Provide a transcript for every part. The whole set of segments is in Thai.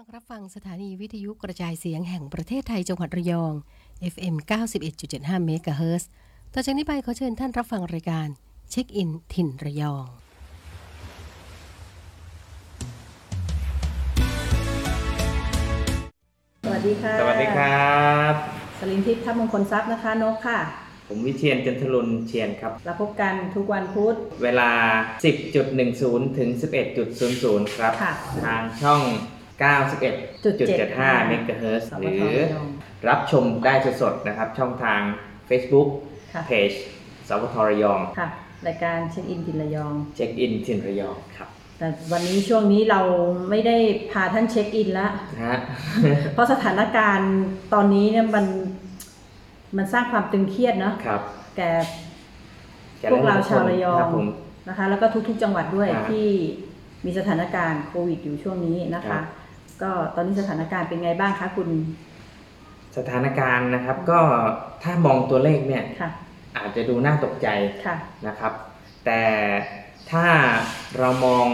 ลังรับฟังสถานีวิทยุกระจายเสียงแห่งประเทศไทยจังหวัดระยอง FM 91.75 เมกะเฮิรตซ์ต่อจากนี้ไปขอเชิญท่านรับฟังรายการเช็คอินถิ่นระยองสวัสดีค่ะสวัสดีครับ สลินทิพย์ทัพมงคลทรัพย์นะคะนกค่ะ ผมวิเชียนจันทรุนเชียนครับ เราพบกันทุกวันพุธ เวลา 10.10 ถึง 11.00 ครับ ค่ะ ทางช่อง 91.75เมกะเฮิรตซ์สวหทรือระยองรับชมได้สดๆนะครับ ช่องทาง Facebook ค่ะเพจสวทระยองค่ะรายการเช็คอินทินระยองเช็คอินทินระยองครับแต่วันนี้ช่วงนี้เราไม่ได้พาท่านเช็คอินแล้วนะฮะเพราะสถานการณ์ตอนนี้เนี่ยมันมันสร้างความตึงเครียดเนาะครับแก่พวกเราชาวระยองครับผมนะคะ แล้วก็ทุกๆจังหวัดด้วยครับที่มีสถานการณ์โควิดอยู่ช่วงนี้นะครัคะบ ก็ตอนนี้สถานการณ์เป็นไงบ้างคะคุณ สถานการณ์นะครับก็ถ้ามองตัวเลขเนี่ยค่ะ อาจจะดูน่าตกใจค่ะ นะครับ แต่ถ้าเรามอง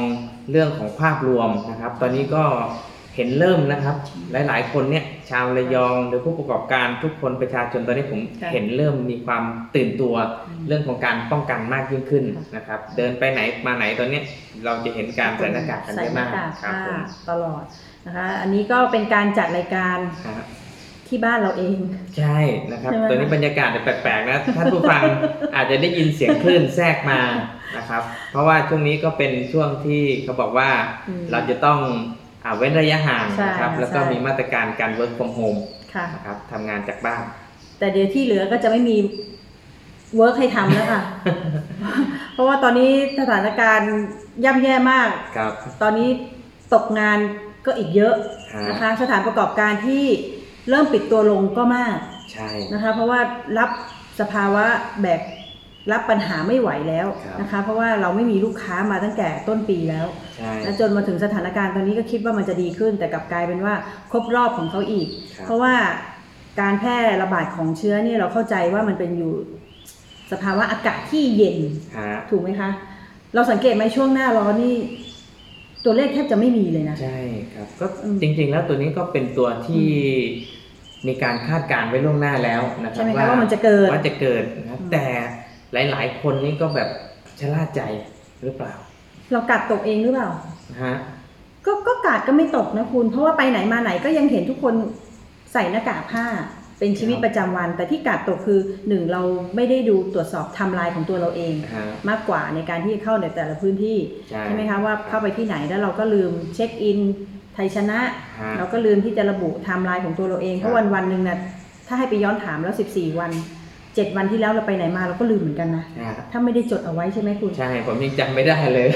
เรื่องของภาพรวมนะครับ ตอนนี้ก็ เห็นเริ่มนะครับ หลาย ๆ คนเนี่ยชาวระยองหรือผู้ประกอบการทุกคนประชาชนตอนนี้ผมค่ะเห็นเริ่มมีความตื่นตัวอืมเรื่องของการป้องกันมากยิ่งขึ้นค่ะนะครับ เดินไปไหนมาไหนตอนนี้เราจะเห็นการใส่หน้ากากกันเยอะมากใส่หน้ากากครับผมผ้าตลอดนะคะอันนี้ก็เป็นการจัดรายการครับที่บ้านเราเอง ใช่นะครับใช่ไหมตอนนี้บรรยากาศแปลกๆนะท่านผู้ฟังอาจจะได้ยินเสียงคลื่นแทรกมานะครับ เพราะว่าช่วงนี้ก็เป็นช่วงที่เขาบอกว่าอืมเราจะต้องอา เว้นระยะห่างใช่นะครับ แล้วก็ใช่มีมาตรการการ work from home ค่ะนะครับทำงานจากบ้าน แต่เดี๋ยวที่เหลือก็จะไม่มีเวิร์กให้ทำแล้วค่ะ เพราะว่าตอนนี้สถานการณ์ย่ำแย่มาก ครับ ตอนนี้ตกงานก็อีกเยอะฮะนะคะ สถานประกอบการที่เริ่มปิดตัวลงก็มาก ใช่ นะคะ เพราะว่ารับสภาวะแบบ รับปัญหาไม่ไหวแล้วครับนะคะ เพราะว่าเราไม่มีลูกค้ามาตั้งแต่ต้นปีแล้วใช่และจนมาถึงสถานการณ์ตอนนี้ก็คิดว่ามันจะดีขึ้น แต่กลับกลายเป็นว่าครบรอบของเขาอีกครับเพราะว่าการแพร่ระบาดของเชื้อเนี่ยเราเข้าใจว่ามันเป็นอยู่สภาวะอากาศที่เย็นฮะถูกไหมคะ เราสังเกตไหมช่วงหน้าร้อนนี่ตัวเลขแทบจะไม่มีเลยนะใช่ครับก็อืมจริง ๆ แล้วตัวนี้ก็เป็นตัวที่มีการคาดการณ์ไว้ล่วงหน้าแล้วนะครัใช่บไหมคะว่ามันจะเกิดว่าจะเกิดนะครับอืมแต่ หลาย ๆ คนนี่ก็แบบชะล่าใจหรือเปล่า เราการ์ดตกเองหรือเปล่านะฮะก็ก็การ์ดก็ไม่ตกนะคุณ เพราะว่าไปไหนมาไหนก็ยังเห็นทุกคนใส่หน้ากากผ้าเป็นชีวิตประจำวัน แต่ที่การ์ดตกคือหนึ่งเราไม่ได้ดูตรวจสอบไทม์ไลน์ของตัวเราเองนะฮะมากกว่าในการที่จะเข้าในแต่ละพื้นที่ใช่ไหมคะว่าเข้าไปที่ไหนแล้วเราก็ลืมเช็คอินไทยชนะฮะเราก็ลืมที่จะระบุไทม์ไลน์ของตัวเราเองเพราะครับวันวันๆหนึ่งนะถ้าให้ไปย้อนถามแล้ว 14 วัน 7วันที่แล้วเราไปไหนมาเราก็ลืมเหมือนกันนะนะฮะถ้าไม่ได้จดเอาไว้ใช่ไหมคุณ ใช่ ผมยังจำไม่ได้เลย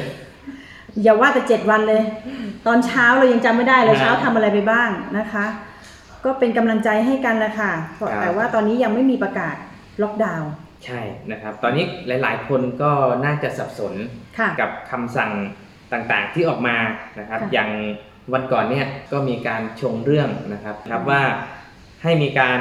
อย่าว่าแต่7วันเลย ตอนเช้าเรายังจำไม่ได้เลยครับเช้าทำอะไรไปบ้างนะคะ ก็เป็นกำลังใจให้กันแหละค่ะครับแต่ว่าตอนนี้ยังไม่มีประกาศล็อกดาวน์ใช่นะครับ ตอนนี้หลาย ๆ คนก็น่าจะสับสนค่ะกับคำสั่งต่างๆที่ออกมานะครับค่ะอย่างวันก่อนเนี่ยก็มีการชงเรื่องนะครับครับว่า ให้มีการ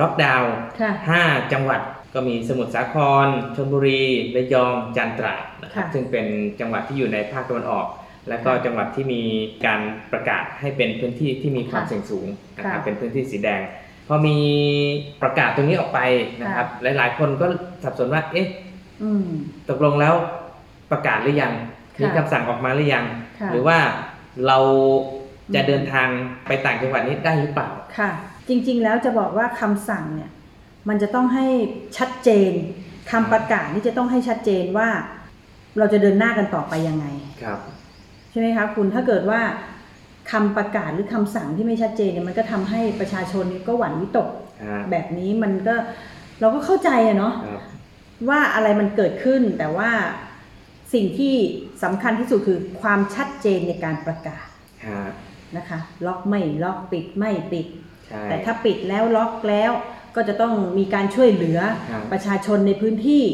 ล็อกดาวน์ค่ะ5จังหวัดก็มีสมุทรสาครชลบุรีระยองจันทร์ตราดนะครับค่ะซึ่งเป็นจังหวัดที่อยู่ในภาคตะวันออก และก็จังหวัดที่มีการประกาศให้เป็นพื้นที่ที่มีความค่ะเสี่ยงสูงนะครับค่ะเป็นพื้นที่สีแดงพอมีประกาศตรงนี้ออกไปนะครับ หลายๆ คนก็สับสนว่า เอ๊ะอืมตกลงแล้วประกาศหรือยังค่ะมีคำสั่งออกมาหรือยังค่ะหรือว่าเราจะอืมเดินทางไปต่างจังหวัดนี้ได้หรือเปล่าค่ะ จริงๆ แล้วจะบอกว่าคำสั่งเนี่ยมันจะต้องให้ชัดเจนคำประกาศนี่จะต้องให้ชัดเจนว่า เราจะเดินหน้ากันต่อไปยังไงครับ ใช่ไหมคะคุณถ้าเกิดว่าคำประกาศหรือคำสั่งที่ไม่ชัดเจนเนี่ยมันก็ทำให้ประชาชนเนี่ยก็หวั่นวิตกฮะแบบนี้มันก็เราก็เข้าใจอะเนาะครับว่าอะไรมันเกิดขึ้นแต่ว่าสิ่งที่สำคัญที่สุดคือความชัดเจนในการประกาศฮะนะคะ ล็อกไม่ล็อกปิดไม่ปิดใช่ แต่ถ้าปิดแล้วล็อกแล้วก็จะต้องมีการช่วยเหลือครับประชาชนในพื้นที่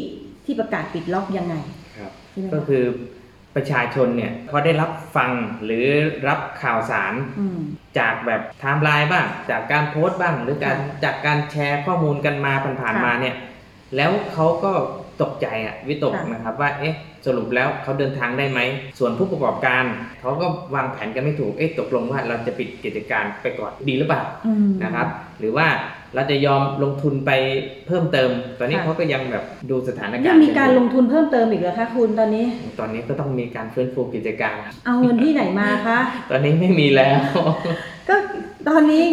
ที่ประกาศปิดล็อกยังไงครับใช่ไหมก็คะคือประชาชนเนี่ยพอได้รับฟังหรือรับข่าวสารอืมจากแบบไทม์ไลน์บ้าง จากการโพสต์บ้างหรือการค่ะจากการแชร์ข้อมูลกันมาผ่านค่ะๆมาเนี่ยแล้วเขาก็ ตกใจอะวิตกค่ะนะครับว่าเอ๊ะสรุปแล้วเขาเดินทางได้ไหม ส่วนผู้ประกอบการเขาก็วางแผนกันไม่ถูกเอ๊ะตกลงว่าเราจะปิดกิจการไปก่อนดีหรือเปล่าอืมนะครับ หรือว่าเราจะยอมลงทุนไปเพิ่มเติม ตอนนี้ค่ะเขาก็ยังแบบดูสถานการณ์ยังมีการนอยู่ลงทุนเพิ่มเติมอีกเหรอคะคุณตอนนี้ ตอนนี้ก็ต้องมีการฟื้นฟูกิจการ เอาเงินที่ไหนมาคะ ตอนนี้ไม่มีแล้ว ก็ตอนนี้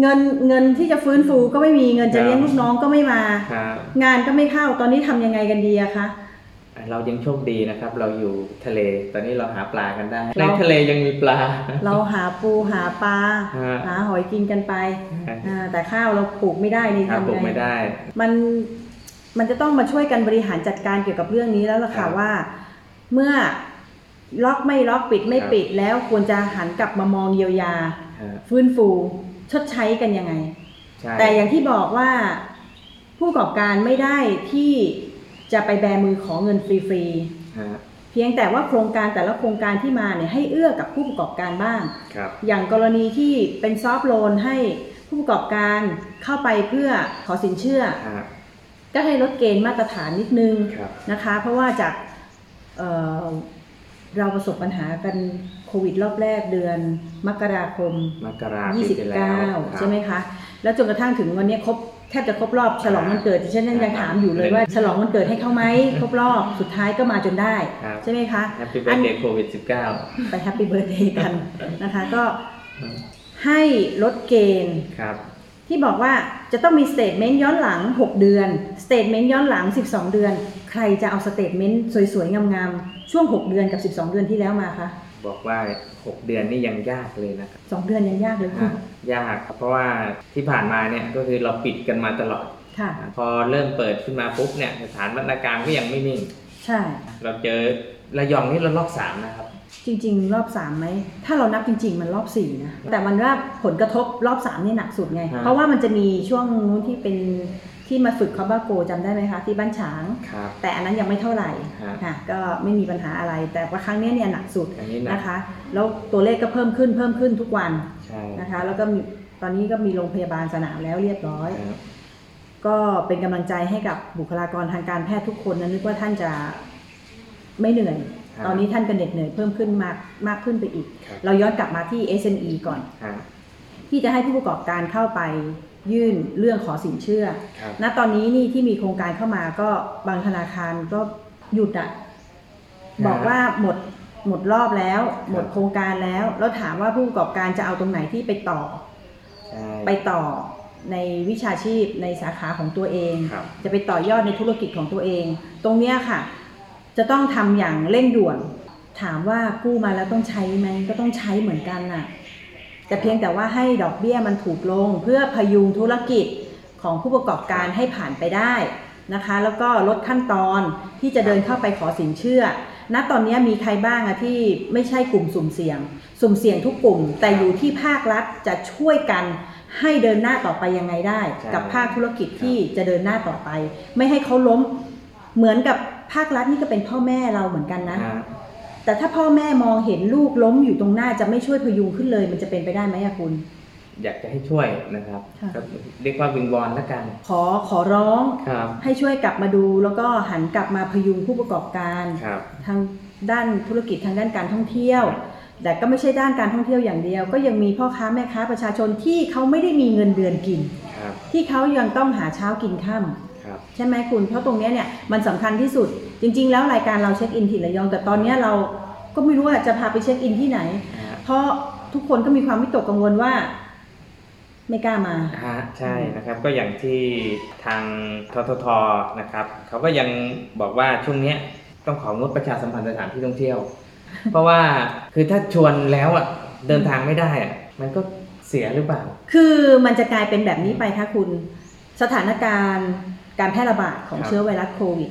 เงินเงินที่จะฟื้นฟูก็ไม่มีเงินจะครับเลี้ยงลูกน้องก็ไม่มา ครับงานก็ไม่เข้าตอนนี้ทำยังไงกันดีอะคะ เรายังโชคดีนะครับ เราอยู่ทะเลตอนนี้เราหาปลากันได้ ในเราทะเลยังมีปลา เราหาปูหาปลาฮะ หาหอยกินกันไปอ่าแต่ข้าวเราปลูกไม่ได้นี่หาทำปลูกไง ไม่ได้ มันมันจะต้องมาช่วยกันบริหารจัดการเกี่ยวกับเรื่องนี้แล้วล่ะครัค่ะบว่า เมื่อล็อกไม่ล็อกปิดไม่ครับ ปิดแล้วควรจะหันกลับมามองเยียวยา ฮะฟื้นฟู ชดใช้กันยังไง ใช่แต่อย่างที่บอกว่าผู้ประกอบการไม่ได้ที่จะไปแบมือขอเงินฟรีฮะๆ เพียงแต่ว่าโครงการแต่ละโครงการที่มาเนี่ยให้เอื้อกับผู้ประกอบการบ้าง ครับ อย่างกรณีที่เป็นซอฟท์โลนให้ผู้ประกอบการเข้าไปเพื่อขอสินเชื่อ ฮะ ก็ให้ลดเกณฑ์มาตรฐานนิดนึงครับ นะคะ เพราะว่าจากเอ่อ เราประสบปัญหากันโควิดรอบแรกเดือนมกราคม มกราปีที่แล้ว29 ใช่ไหมคะ แล้วจนกระทั่งถึงวันนี้ครบแทบจะครบรอบฉลองวันเกิดดิฉันยังถามอยู่เลยว่า ฉลองวันเกิดให้เขาไหมครบรอบสุดท้ายก็มาจนได้ ครับ ใช่ไหมคะ Happy Birthday โควิด -19 ไป Happy Birthday กันนะคะ ก็ให้ลดเกณฑ์ ครับ ที่บอกว่าจะต้องมี statement ย้อนหลัง 6 เดือน statement ย้อนหลัง 12 เดือน ใครจะเอา statement สวยๆ งามๆ ช่วง 6 เดือนกับ 12 เดือนที่แล้วมาคะบอกว่า 6 เดือนนี่ยังยากเลยนะครับ2เดือนยังยากเลยคุณฮะยากครับเพราะว่าที่ผ่านมาเนี่ยก็คือเราปิดกันมาตลอดค่ะ พอเริ่มเปิดขึ้นมาปุ๊บเนี่ยสถานมาตรการก็ยังไม่นิ่ง ใช่ เราเจอระยองนี่เรารอบสามนะครับ จริง ๆ รอบ3ไหม ถ้าเรานับจริง ๆ มันรอบ4นะ แต่มันว่าผลกระทบรอบ3นี่หนักสุดไงฮะเพราะว่ามันจะมีช่วงนู้นที่เป็น ที่มาฝึกคาบาโกจำได้ไหมคะที่บ้านฉางครับแต่อันนั้นยังไม่เท่าไหร่ฮะค่ะก็ไม่มีปัญหาอะไร แต่ว่าครั้งนี้เนี่ยหนักสุดอันนี้หนะนะคะ แล้วตัวเลขก็เพิ่มขึ้นเพิ่มขึ้นทุกวันใช่นะคะ แล้วก็มีตอนนี้ก็มีโรงพยาบาลสนามแล้วเรียบร้อยครับก็เป็นกำลังใจให้กับบุคลากรทางการแพทย์ทุกคนนะนึกว่าท่านจะไม่เหนื่อย ตอนนี้ท่านก็เหน็ดเหนื่อยเพิ่มขึ้นมากมากขึ้นไปอีกครับเราย้อนกลับมาที่ SME ก่อนฮะที่จะให้ผู้ประกอบการเข้าไป ยื่นเรื่องขอสินเชื่อครับณตอนนี้นี่ที่มีโครงการเข้ามาก็บางธนาคารก็หยุดอะบอกว่าหมดหมดรอบแล้ว หมดโครงการแล้ว แล้วถามว่าผู้ประกอบการจะเอาตรงไหนที่ไปต่อใช่ไปต่อในวิชาชีพในสาขาของตัวเองครับจะไปต่อยอดในธุรกิจของตัวเอง ตรงเนี้ยค่ะ จะต้องทำอย่างเร่งด่วน ถามว่ากู้มาแล้วต้องใช้ไหมก็ต้องใช้เหมือนกันน่ะ แต่เพียงแต่ว่าให้ดอกเบี้ยมันถูกลง เพื่อพยุงธุรกิจของผู้ประกอบการให้ผ่านไปได้นะคะ แล้วก็ลดขั้นตอนที่จะเดินเข้าไปขอสินเชื่อ ณตอนนี้มีใครบ้างอะที่ไม่ใช่กลุ่มสุ่มเสี่ยง สุ่มเสี่ยงทุกกลุ่ม แต่อยู่ที่ภาครัฐจะช่วยกันให้เดินหน้าต่อไปยังไงได้ใช่กับภาคธุรกิจที่จะเดินหน้าต่อไป ไม่ให้เขาล้มเหมือนกับภาครัฐนี่ก็เป็นพ่อแม่เราเหมือนกันนะฮะ แต่ถ้าพ่อแม่มองเห็นลูกล้มอยู่ตรงหน้าจะไม่ช่วยพยุงขึ้นเลย มันจะเป็นไปได้ไหมอะคุณ อยากจะให้ช่วยนะครับค่ะ ก็เรียกว่าวิงวอนแล้วกันขอขอร้องครับให้ช่วยกลับมาดู แล้วก็หันกลับมาพยุงผู้ประกอบการ ครับ ทางด้านธุรกิจทางด้านการท่องเที่ยว แต่ก็ไม่ใช่ด้านการท่องเที่ยวอย่างเดียว ก็ยังมีพ่อค้าแม่ค้าประชาชนที่เขาไม่ได้มีเงินเดือนกิน ครับที่เขายังต้องหาเช้ากินค่ำ ครับ ใช่ไหมคุณ เพราะตรงเนี้ยเนี่ยมันสำคัญที่สุด จริง ๆ แล้วรายการเราเช็คอินถิ่นระยอง แต่ตอนเนี้ยเราก็ไม่รู้ว่าจะพาไปเช็คอินที่ไหนฮะเพราะทุกคนก็มีความวิตกกังวลว่าไม่กล้ามาฮะใช่นะครับก็อย่างที่ทางทททนะครับเขาก็ยังบอกว่าช่วงเนี้ยต้องของดประชาสัมพันธ์สถานที่ท่องเที่ยว เพราะว่าคือถ้าชวนแล้วอะเดินทางไม่ได้อะมันก็เสียหรือเปล่า คือมันจะกลายเป็นแบบนี้ไปคะคุณ สถานการณ์การแพร่ระบาดของครับเชื้อไวรัสโควิด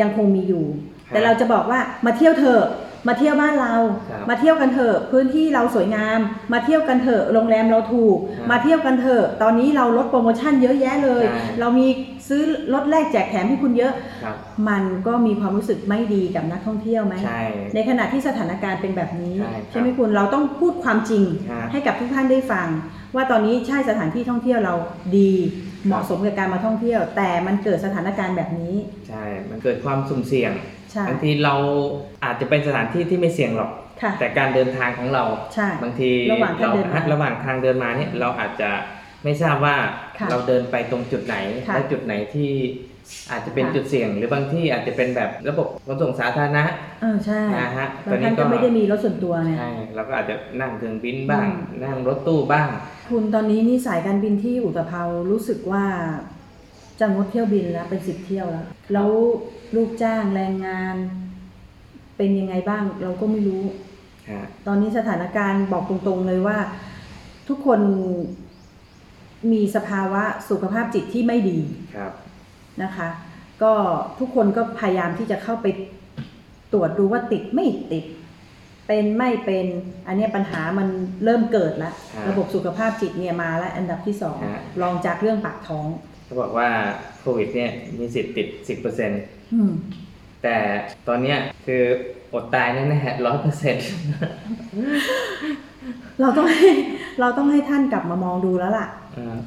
ยังคงมีอยู่ครับแต่เราจะบอกว่ามาเที่ยวเถอะมาเที่ยวบ้านเราครับมาเที่ยวกันเถอะพื้นที่เราสวยงาม มาเที่ยวกันเถอะโรงแรมเราถูกครับมาเที่ยวกันเถอะตอนนี้เราลดโปรโมชั่นเยอะแยะเลยใช่เรามีซื้อลดแลกแจกแถมให้คุณเยอะครับมันก็มีความรู้สึกไม่ดีกับนักท่องเที่ยวไหมใช่ในขณะที่สถานการณ์เป็นแบบนี้ ใช่ครับไหมคุณเราต้องพูดความจริงฮะให้กับทุกท่านได้ฟัง ว่าตอนนี้ใช่สถานที่ท่องเที่ยวเราดีเหมาะสมกับการมาท่องเที่ยว แต่มันเกิดสถานการณ์แบบนี้ ใช่ มันเกิดความสุ่มเสี่ยงใช่ บางทีเราอาจจะเป็นสถานที่ที่ไม่เสี่ยงหรอก ค่ะ แต่การเดินทางของเรา ใช่ บางทีระหว่างทางเดินมาระหว่างทางเดินมาเนี่ยเราอาจจะไม่ทราบว่าค่ะเราเดินไปตรงจุดไหน ค่ะ และจุดไหนที่ อาจจะเป็นค่ะจุดเสี่ยง หรือบางที่อาจจะเป็นแบบระบบขนส่งสาธารณะเออใช่นะฮะบางท่านตอนนี้ก็ก็ไม่ได้มีรถส่วนตัวเนี่ยใช่เราก็อาจจะนั่งเครื่องบินบ้างอืมนั่งรถตู้บ้าง คุณตอนนี้นี่สายการบินที่อุตภเปารู้สึกว่าจะงดเที่ยวบินแล้วเป็นสิบเที่ยวแล้วแล้วลูกจ้างแรงงาน เป็นยังไงบ้างเราก็ไม่รู้ฮะตอนนี้สถานการณ์บอกตรงๆเลยว่า ทุกคนมีสภาวะสุขภาพจิตที่ไม่ดีครับ นะคะ ก็ทุกคนก็พยายามที่จะเข้าไปตรวจดูว่าติดไม่ติด เป็นไม่เป็นอันเนี้ยปัญหามันเริ่มเกิดแล้วครับระบบสุขภาพจิตเนี่ยมาแล้วอันดับที่สองฮะรองจากเรื่องปากท้องเขาบอกว่าโควิดเนี่ยมีสิทธิ์ติด10%อืมแต่ตอนเนี้ยคืออดตายแน่ๆร้อยเปอร์เซ็นต์เราต้องให้เราต้องให้ท่านกลับมามองดูแล้วล่ะ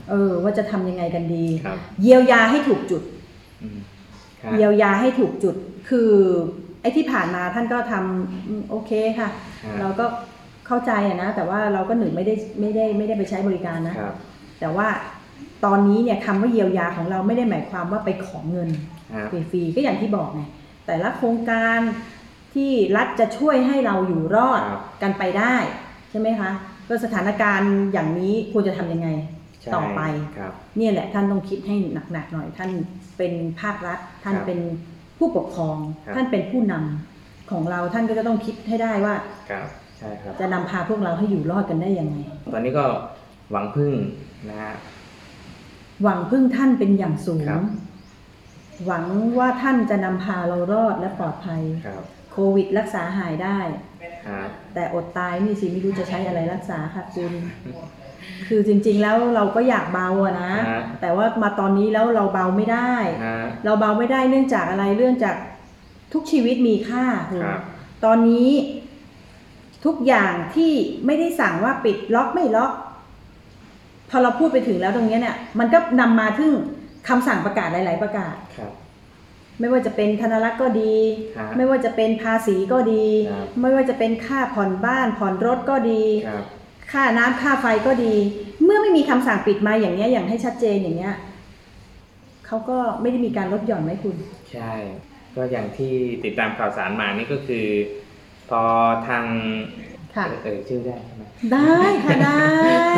เออ ว่าจะทำยังไงกันดีครับเยียวยาให้ถูกจุดอืมครับ เยียวยาให้ถูกจุดคือไอ้ที่ผ่านมาท่านก็ทำอืมโอเคค่ะครับเราก็เข้าใจอะนะ แต่ว่าเราก็หนึ่งไม่ได้ไม่ได้ไม่ได้ไปใช้บริการนะครับแต่ว่าตอนนี้เนี่ยคำว่าเยียวยาของเราไม่ได้หมายความว่าไปขอเงินครับฟรีๆก็อย่างที่บอกไงแต่ละโครงการที่รัฐจะช่วยให้เราอยู่รอดครับกันไปได้ ใช่ไหมคะก็สถานการณ์อย่างนี้ควรจะทำยังไงใช่ต่อไปครับเนี่ยแหละท่านต้องคิดให้หนักๆหน่อยท่าน เป็นภาครัฐ ท่านครับเป็นผู้ปกครอง ครับ ท่านเป็นผู้นำของเราท่านก็จะต้องคิดให้ได้ว่า ครับใช่ครับ จะนำพาพวกเราให้อยู่รอดกันได้ยังไง ตอนนี้ก็หวังพึ่งนะฮะ หวังพึ่งท่านเป็นอย่างสูครังบหวังว่าท่านจะนำพาเรารอดและปลอดภัย ครับโควิดรักษาหายได้ ครับแต่อดตายนี่สิไม่รู้จะใช้อะไรรักษาค่ะคุณ คือจริงๆแล้วเราก็อยากเบาอะนะ ฮะแต่ว่ามาตอนนี้แล้วเราเบาไม่ได้ ฮะเราเบาไม่ได้เนื่องจากอะไรเรื่องจากทุกชีวิตมีค่าคุณครับ ตอนนี้ทุกอย่างที่ไม่ได้สั่งว่าปิดล็อกไม่ล็อก พอเราพูดไปถึงแล้วตรงเนี้ยเนี่ยมันก็นำมาถึงคำสั่งประกาศหลาย ๆ ประกาศ ครับ ไม่ว่าจะเป็นธนรักษ์ก็ดี ครับไม่ว่าจะเป็นภาษีก็ดี ครับ ไม่ว่าจะเป็นค่าผ่อนบ้านผ่อนรถก็ดี ครับ ค่าน้ำค่าไฟก็ดี เมื่อไม่มีคำสั่งปิดมาอย่างเนี้ยอย่างให้ชัดเจนอย่างเนี้ยเขาก็ไม่ได้มีการลดหย่อนไหมคุณ ใช่ ก็อย่างที่ติดตามข่าวสารมานี่ก็คือ พอทางค่ะ เอ่ยชื่อได้ใช่ไหม ได้ค่ะได้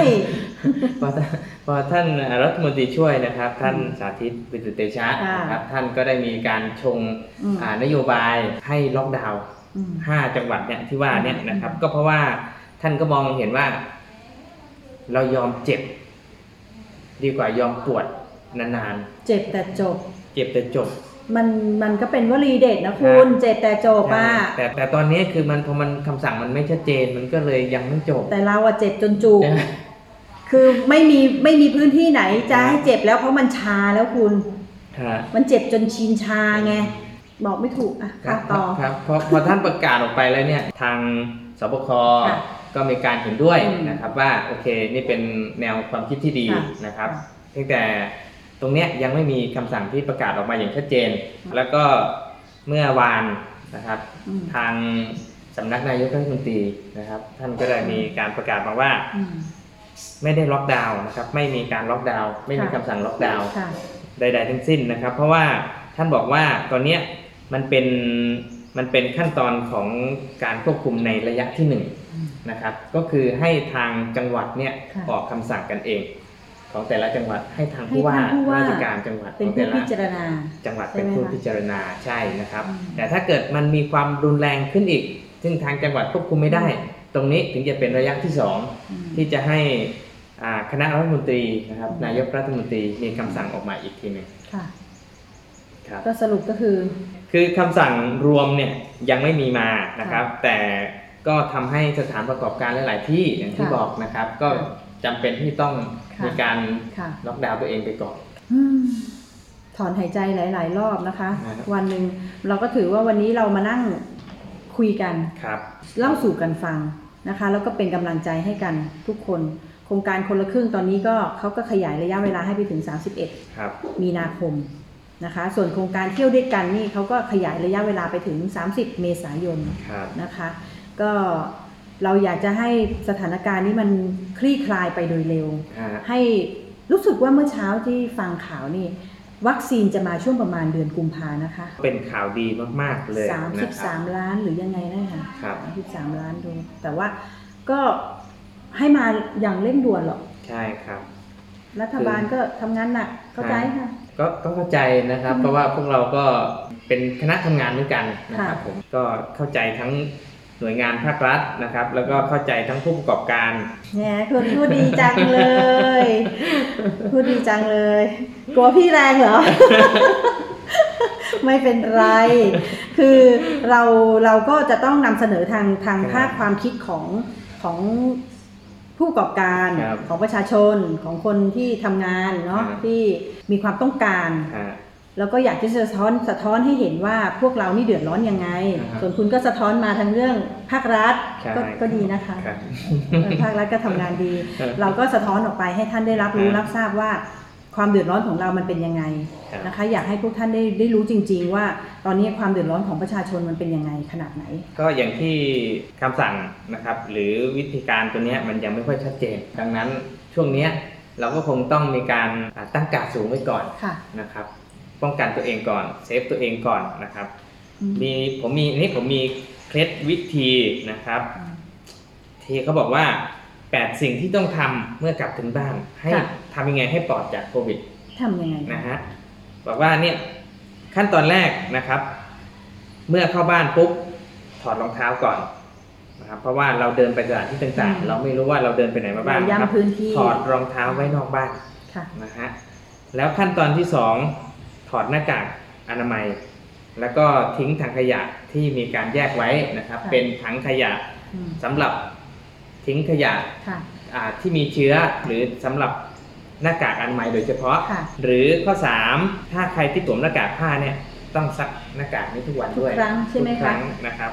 พอท่านพอท่านรัฐมนตรีช่วยนะครับ ท่านสาธิตปิตุเตชะค่ะนะครับท่านก็ได้มีการชงอืม อ่านโยบายให้ล็อกดาวน์อืมห้าจังหวัดเนี่ยที่ว่าเนี่ยอืมนะครับ ก็เพราะว่า ท่านก็มองเห็นว่า เรายอมเจ็บ ดีกว่ายอมปวดนานเจ็บแต่จบๆเจ็บแต่จบ มันมันก็เป็นวลีเด็ดนะคุณครับเจ็บแต่จบอะแต่แต่ตอนนี้คือมันพอมันคำสั่งมันไม่ชัดเจนมันก็เลยยังไม่จบ แต่เราอะเจ็บจนจุกใช่ไหมคือไม่มีไม่มีพื้นที่ไหนจะให้เจ็บแล้วเพราะมันชาแล้วคุณฮะมันเจ็บจนชินชาไงบอกไม่ถูกอะครัค่ะบต่อครับพอพอท่านประกาศออกไปแล้วเนี่ย ทางสบคค่ะ ก็มีการเห็นด้วยอืมนะครับว่าโอเคนี่เป็นแนวความคิดที่ดีค่ะนะครับค่ะเพียงแต่ตรงเนี้ยยังไม่มีคำสั่งที่ประกาศออกมาอย่างชัดเจน แล้วก็เมื่อวานนะครับอืมทางสำนักนายกรัฐมนตรีนะครับ ท่านก็ได้มีการประกาศมาว่าอืมไม่ได้ล็อกดาวน์นะครับ ไม่มีการล็อกดาวน์ไม่มีค่ะคำสั่งล็อกดาวน์ค่ะใด ๆ ทั้งสิ้นนะครับ เพราะว่าท่านบอกว่าตอนเนี้ยมันเป็นมันเป็นขั้นตอนของการควบคุมในระยะที่หนึ่งอืม นะครับ ก็คือให้ทางจังหวัดเนี่ยค่ะออกคำสั่งกันเอง ของแต่ละจังหวัดให้ทางให้ผู้ว่าท่านผู้ว่าราชการจังหวัดเป็นของผู้แต่ละพิจารณาจังหวัดใช่เป็นไหมผู้คะพิจารณาใช่นะครับอืมแต่ถ้าเกิดมันมีความรุนแรงขึ้นอีก ซึ่งทางจังหวัดควบคุมไม่ได้ ตรงนี้ถึงจะเป็นระยะที่สองอืมที่จะให้อ่าคณะรัฐมนตรีนะครับอืมนายกรัฐมนตรีมีคำสั่งออกมาอีกทีหนึ่งค่ะครับก็สรุปก็คือ คือคำสั่งรวมเนี่ยยังไม่มีมานะครับ แต่ ก็ทำให้สถานประกอบการหลาย ๆ ที่อย่างที่ค่ะบอกนะครับ ก็ค่ะจำเป็นที่ต้องค่ะมีการค่ะล็อกดาวน์ตัวเองไปก่อนอืมถอนหายใจหลาย ๆ รอบนะคะครับวันหนึ่งเราก็ถือว่าวันนี้เรามานั่งคุยกันครับเล่าสู่กันฟังนะคะ แล้วก็เป็นกำลังใจให้กันทุกคน โครงการคนละครึ่งตอนนี้ก็เขาก็ขยายระยะเวลาให้ไปถึง 31ครับมีนาคมนะคะ ส่วนโครงการเที่ยวด้วยกันนี่เขาก็ขยายระยะเวลาไปถึง 30 เมษายนครับนะคะ ก็เราอยากจะให้สถานการณ์นี้มันคลี่คลายไปโดยเร็วฮะให้รู้สึกว่าเมื่อเช้าที่ฟังข่าวนี่ วัคซีนจะมาช่วงประมาณเดือนกุมภานะคะ เป็นข่าวดีมาก ๆ เลยนะครับ33 ล้านหรือยังไงนะคะครับ33 ล้านโดสแต่ว่าก็ให้มาอย่างเร่งด่วนหรอกใช่ครับ รัฐบาลก็ทำงานหนักเข้าใจค่ะก็ก็เข้าใจนะครับอืมเพราะว่าพวกเราก็เป็นคณะทำงานด้วยกันนะครับค่ะผมก็เข้าใจทั้ง หน่วยงานภาครัฐนะครับ แล้วก็เข้าใจทั้งผู้ประกอบการแหมคุณพูดดีจังเลยพูดดีจังเลย กลัวพี่แรงเหรอ ไม่เป็นไร คือเราเราก็จะต้องนำเสนอทางทางครับภาคความคิดของของผู้ประกอบการครับของประชาชนของคนที่ทำงานเนาะครับที่มีความต้องการฮะ แล้วก็อยากที่จะสะท้อนสะท้อนให้เห็นว่าพวกเรานี่เดือดร้อนยังไงครับส่วนคุณก็สะท้อนมาทางเรื่องภาครัฐใช่ก็ก็ดีนะคะครับเออภาครัฐก็ทำงานดีครับเราก็สะท้อนออกไปให้ท่านได้รับรู้ครับรับทราบว่าความเดือดร้อนของเรามันเป็นยังไงครับนะคะ อยากให้พวกท่านได้ได้รู้จริง ๆ ว่าตอนนี้ความเดือดร้อนของประชาชนมันเป็นยังไงขนาดไหน ก็อย่างที่คำสั่งนะครับ หรือวิธีการตัวเนี้ยมันยังไม่ค่อยชัดเจน ดังนั้นช่วงเนี้ยเราก็คงต้องมีการอ่าตั้งการดสูงไว้ก่อนค่ะนะครับ ป้องกันตัวเองก่อนเซฟตัวเองก่อนนะครับอืมมีผมมีนี่ผมมีเคล็ดวิธีนะครับอืมที่เขาบอกว่า8สิ่งที่ต้องทำเมื่อกลับถึงบ้าน ให้ค่ะทำยังไงให้ปลอดจากโควิดทำยังไงนะฮะบอกว่าเนี่ยขั้นตอนแรกนะครับ เมื่อเข้าบ้านปุ๊บถอดรองเท้าก่อนนะครับเพราะว่าเราเดินไปสถานที่ต่างอืมๆเราไม่รู้ว่าเราเดินไปไหนมาบ้างเรานะครับย้ำพื้นที่ถอดรองเท้าไว้นอกบ้านค่ะนะฮะแล้วขั้นตอนที่สอง ถอดหน้ากากอนามัย แล้วก็ทิ้งถังขยะที่มีการแยกไว้นะครับ ค่ะเป็นถังขยะอืมสำหรับทิ้งขยะค่ะอ่าที่มีเชื้อหรือสำหรับหน้ากากอนามัยโดยเฉพาะ ค่ะ หรือข้อ 3 ถ้าใครที่สวมหน้ากากผ้าเนี่ยต้องซักหน้ากากนี้ทุกวันด้วยทุกครั้งใช่ไหมทุกคะครั้งนะครับ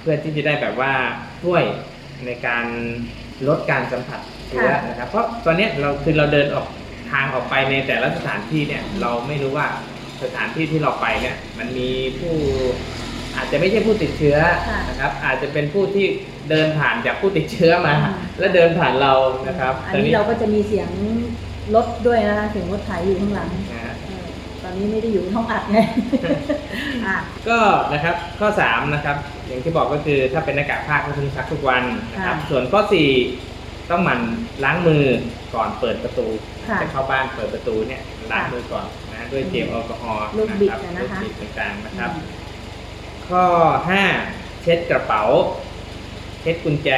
เพื่อที่จะได้แบบว่าช่วยในการลดการสัมผัสเชื้อนะครับ เพราะตอนเนี้ยเราคือเราเดินออกทางออกไปในแต่ละสถานที่เนี่ยเราไม่รู้ว่า สถานที่ที่เราไปเนี่ยมันมีผู้อาจจะไม่ใช่ผู้ติดเชื้อค่ะนะครับ อาจจะเป็นผู้ที่เดินผ่านจากผู้ติดเชื้อมาอืมแล้วเดินผ่านเรานะครับ อันนี้เราก็จะมีเสียงรถด้วยนะคะเสียงรถไถอยู่ข้างหลังนะฮะเออตอนนี้ไม่ได้อยู่ในห้องอัดไงอะก็นะครับข้อ3นะครับอย่างที่บอกก็คือถ้าเป็นหน้ากากผ้าก็ต้องซักทุกวันนะครับค่ะส่วนข้อ4ต้องหมั่นล้างมือก่อนเปิดประตูค่ะจะเข้าบ้านเปิดประตูเนี่ยล้างมือก่อนนะ ด้วยเจลแอลกอฮอล์ลูกบิดนะนะครัคะลูกบิดต่างๆนะครับ ข้อ 5 เช็ดกระเป๋า เช็ดกุญแจ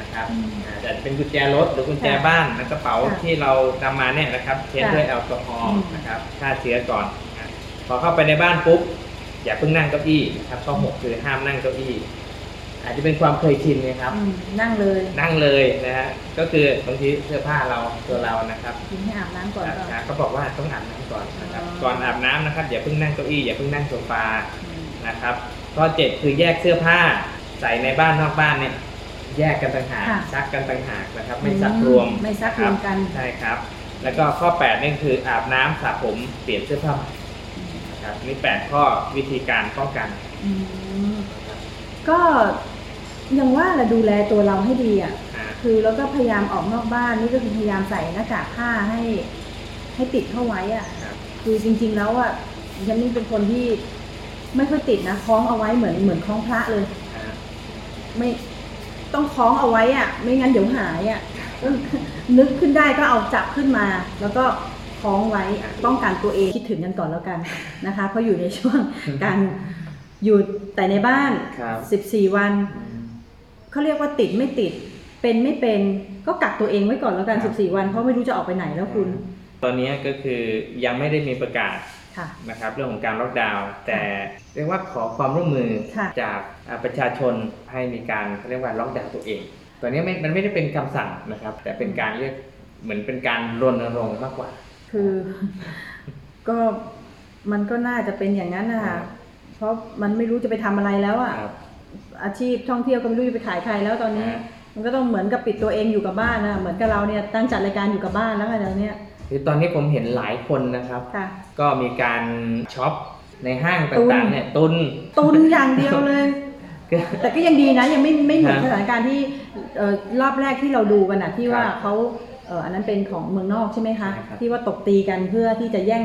นะครับอืมอาจจะเป็นกุญแจรถหรือกุญแจค่ะบ้านและกระเป๋าค่ะที่เรานำมาเนี่ยนะครับ เช็ดค่ะด้วยแอลกอฮอล์อืมนะครับฆ่าเชื้อก่อนนะพอเข้าไปในบ้านปุ๊บอย่าเพิ่งนั่งเก้าอี้นะครับข้อหกคือห้ามนั่งเก้าอี้ อาจจะเป็นความเคยชินนะครับ อืมนั่งเลยนั่งเลยนะฮะก็คือบางทีเสื้อผ้าเราตัวเรานะครับกินให้อาบน้ำก่อนก็นะเขาบอกว่าต้องอาบน้ำก่อนนะครับอ๋อ ก่อนอาบน้ำนะครับอย่าเพิ่งนั่งเก้าอี้อย่าเพิ่งนั่งโซฟาอืมนะครับข้อเจ็ดคือแยกเสื้อผ้าใส่ในบ้านนอกบ้านเนี่ยแยกกันต่างหากค่ะซักกันต่างหากนะครับ ไม่ซักรวมไม่ซักรวมกันใช่ครับ แล้วก็ข้อ8นี่คืออาบน้ำสระผมเปลี่ยนเสื้อผ้าใหม่นะครับนี่แปดข้อวิธีการป้องกัน อืมก็ ยังว่าแหละดูแลตัวเราให้ดีอะอ่าคือแล้วก็พยายามออกนอกบ้านนี่ก็คือพยายามใส่หน้ากากผ้าให้ ให้ติดเข้าไว้อะครับคือจริง ๆ แล้วอะฉันนี่เป็นคนที่ไม่ค่อยติดนะคล้องเอาไว้เหมือนเหมือนคล้องพระเลยอ่าไม่ต้องคล้องเอาไว้อะ ไม่งั้นเดี๋ยวหายอะนึกขึ้นได้ก็เอาจับขึ้นมา แล้วก็คล้องไว้ป้องกันตัวเองคิดถึงกันก่อนแล้วกันนะคะเพราะอยู่ในช่วงการอยู่แต่ในบ้านครับ14 วัน เขาเรียกว่าติดไม่ติด เป็นไม่เป็นก็กักตัวเองไว้ก่อนแล้วกัน ครับ 14 วัน เพราะไม่รู้จะออกไปไหนแล้วคุณตอนนี้ก็คือยังไม่ได้มีประกาศค่ะ นะครับเรื่องของการล็อกดาวน์แต่เรียกว่าขอความร่วมมือค่ะ จากอ่าประชาชนให้มีการเขาเรียกว่าล็อกดาวน์ตัวเองตัวนี้ไม่มันไม่ได้เป็นคำสั่งนะครับ แต่เป็นการเรียกเหมือนเป็นการรณรงค์มากกว่า คือ ก็มันก็น่าจะเป็นอย่างนั้นนะคะเพราะมันไม่รู้จะไปทำอะไรแล้วอะ ครับ อาชีพท่องเที่ยวก็ไม่รู้จะไปขายใครแล้วตอนนี้ฮะมันก็ต้องเหมือนกับปิดตัวเองอยู่กับบ้านนะเหมือนกับเราเนี่ยตั้งจัดรายการอยู่กับบ้านแล้วค่ะตอนเนี้ยคือตอนนี้ผมเห็นหลายคนนะครับค่ะก็มีการช็อปในห้างตุนต่างๆเนี่ยตุนตุนอย่างเดียวเลยก็แต่ก็ยังดีนะยังไม่ไม่เหมือนฮะสถานการณ์ที่เอ่อรอบแรกที่เราดูกันนะที่ว่าครับเขาเอ่ออันนั้นเป็นของเมืองนอกใช่ไหมคะใช่ครับที่ว่าตบตีกันเพื่อที่จะแย่ง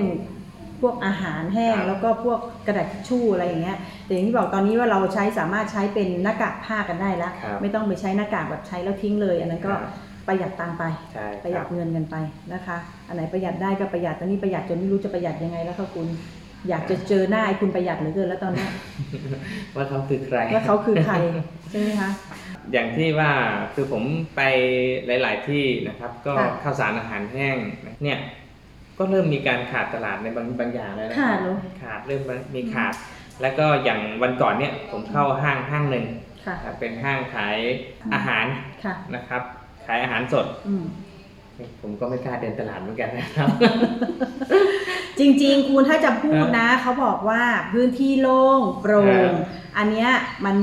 พวกอาหารแห้งครับแล้วก็พวกกระดาษทิชชู่อะไรอย่างเงี้ยแต่อย่างที่บอกตอนนี้ว่าเราใช้สามารถใช้เป็นหน้ากากผ้ากันได้แล้วครับไม่ต้องไปใช้หน้ากากแบบใช้แล้วทิ้งเลย อันนั้นก็ครับประหยัดตังค์ไปใช่ประหคยัรัดบเงินกันไปนะคะ อันไหนประหยัดได้ก็ประหยัดตอนนี้ประหยัดจนไม่รู้จะประหยัดยังไงแล้วค่ะคุณอยากจะเจอหน้าไอ้คุณประหยัดเหลือเกินแล้วตอนเนี้ยว่าเขาคือใครว่าเขาคือใครใช่ไหมคะอย่างที่ว่าคือผมไปหลาย ๆ ที่นะครับ ก็ค่ะข้าวสารอาหารแห้งเนี่ย ก็เริ่มมีการขาดตลาดในบางบางอย่างแล้วนะคขารัดบเหรอ ขาดเริ่มมีขาด แล้วก็อย่างวันก่อนเนี่ยผมเข้าห้างห้างหนึ่งค่ะ ครับเป็นห้างขายอาหารค่ะ นะครับ ขายอาหารสด อืม ผมก็ไม่กล้าเดินตลาดเหมือนกันนะครับ จริงๆ คุณถ้าจะพูดนะ เขาบอกว่าพื้นที่โล่งโปร่ครังบอันเนี้ยมัน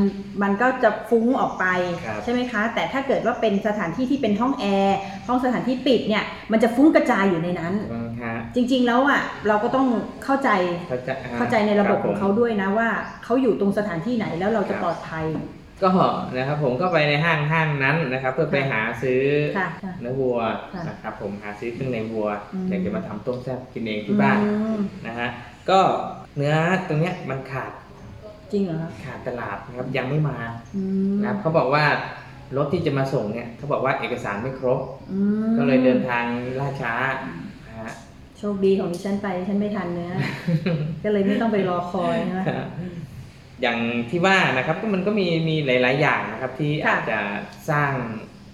มันก็จะฟุ้งออกไปครับใช่ไหมคะ แต่ถ้าเกิดว่าเป็นสถานที่ที่เป็นห้องแอร์ห้องสถานที่ปิดเนี่ยมันจะฟุ้งกระจายอยู่ในนั้น อืม ฮะจริง ๆ แล้วอะเราก็ต้องเข้าใจเข้าใจเข้าใจในระบบคของผมเขาด้วยนะว่าเขาอยู่ตรงสถานที่ไหนแล้วเราจะครับปลอดภัย ก็นะครับผมก็ไปในห้างห้างนั้นนะครับ เพื่อไปหาซื้อค่ะค่ะเนื้อวัวค่ะนะครับผมหาซื้อเครื่องในวัวอืม อยากจะมาทำต้มแซ่บกินเองที่บ้านอืมนะฮะก็เนื้อตรงเนี้ยมันขาดจริงเหรอคะขาดตลาดนะครับยังไม่มาอืมนะครับเขาบอกว่ารถที่จะมาส่งเนี่ยเขาบอกว่าเอกสารไม่ครบ อืมก็เลยเดินทางล่าช้านะฮะโช คดีของดิฉันไปดิฉันไม่ทันเนื้อก็เลยไม่ต้องไปรอคอยใช่ไหมอย่างที่ว่านะครับก็มันก็มีมีหลาย ๆ อย่างนะครับที่ค่ะอาจจะสร้าง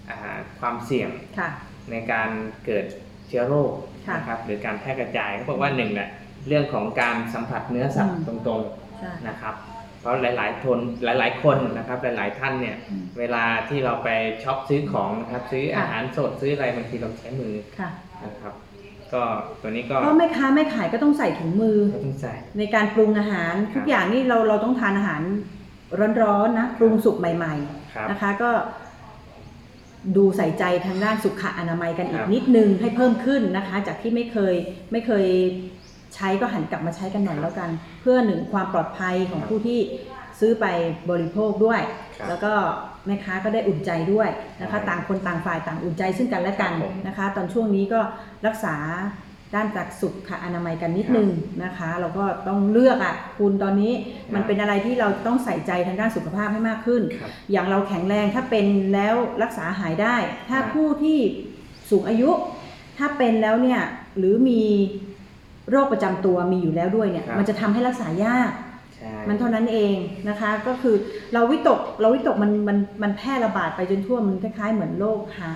อ่าความเสี่ยงค่ะในการเกิดเชื้อโรคค่ะนะครับหรือการแพร่กระจายเขาบอกว่าหนึ่งแหละเรื่องของการสัมผัสเนื้อสัตว์อืมตรงใช่ๆนะครับ เพราะหลายๆทนหลาย ๆ คนนะครับหลาย ๆ ท่านเนี่ยอืมเวลาที่เราไปช็อปซื้อของนะครับซื้อค่ะอาหารสดซื้ออะไรบางทีเราใช้มือค่ะ นะครับ ก็ตัวนี้ก็เพราะแม่ค้าแม่ขายก็ต้องใส่ถุงมือ ก็ต้องใส่ ในการปรุงอาหารครับทุกอย่างนี่เราเราต้องทานอาหารร้อนๆนะปรุงสุกใหม่ ครับ ๆ นะคะก็ ดูใส่ใจทางด้านสุขอนามัยกันอีคกรับ นิดนึงให้เพิ่มขึ้นนะคะ จากที่ไม่เคยไม่เคยใช้ก็หันกลับมาใช้กันหน่อยแล้วกัน เพื่อหนึ่งความปลอดภัยของผู้ที่ ซื้อไปบริโภคด้วย ครับแล้วก็แม่ค้าก็ได้อุ่นใจด้วยนะคะใช่ต่างคนต่างฝ่ายต่างอุ่นใจซึ่งกันและกันครับผมนะคะ ตอนช่วงนี้ก็รักษาด้านจากสุขอนามัยกันนิดนึงนะคะเราก็ต้องเลือกอะคุณตอนนี้มันเป็นอะไรที่เราต้องใส่ใจทางด้านสุขภาพให้มากขึ้น ครับอย่างเราแข็งแรงถ้าเป็นแล้วรักษาหายได้ ถ้าครับ ผู้ที่สูงอายุ ถ้าเป็นแล้วเนี่ยหรือมีโรคประจำตัวมีอยู่แล้วด้วยเนี่ยครับ มันจะทำให้รักษายากใช่ มันเท่านั้นเองนะคะ ก็คือเราวิตกเราวิตกมันมันมันแพร่ระบาดไปจนทั่วมันคล้ายๆเหมือนโรคหา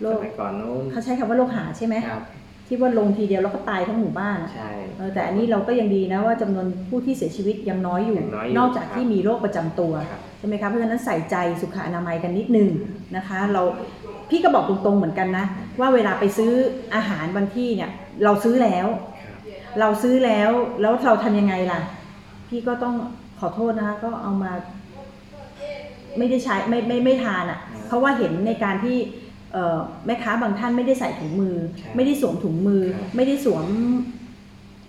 โรสคมัยก่อนนู้นเขาใช้คำว่าโรคหาใช่ไหมครับที่ว่าลงทีเดียวแล้วก็ตายทั้งหมู่บ้านอะใช่เออแต่อันนี้เราก็ยังดีนะว่าจำนวนผู้ที่เสียชีวิตยังน้อยอยู่ยังน้อยอยู่นอกจากครับที่มีโรคประจำตัวครับใช่ไหมคะเพราะฉะนั้นใส่ใจสุขอนามัยกันนิดนึงนะคะ เราพี่ก็บอกตรงๆเหมือนกันนะ ว่าเวลาไปซื้ออาหารบางที่เนี่ย เราซื้อแล้วครับเราซื้อแล้วแล้วเราทำยังไงล่ะ พี่ก็ต้องขอโทษนะคะ ก็เอามา ไม่ได้ใช้ไม่ไม่ไม่ทานอะ่ะ เพราะว่าเห็นในการที่เอ่อแม่ค้าบางท่านไม่ได้ใส่ถุงมือใช่ไม่ได้สวมถุงมือ ครับไม่ได้สวม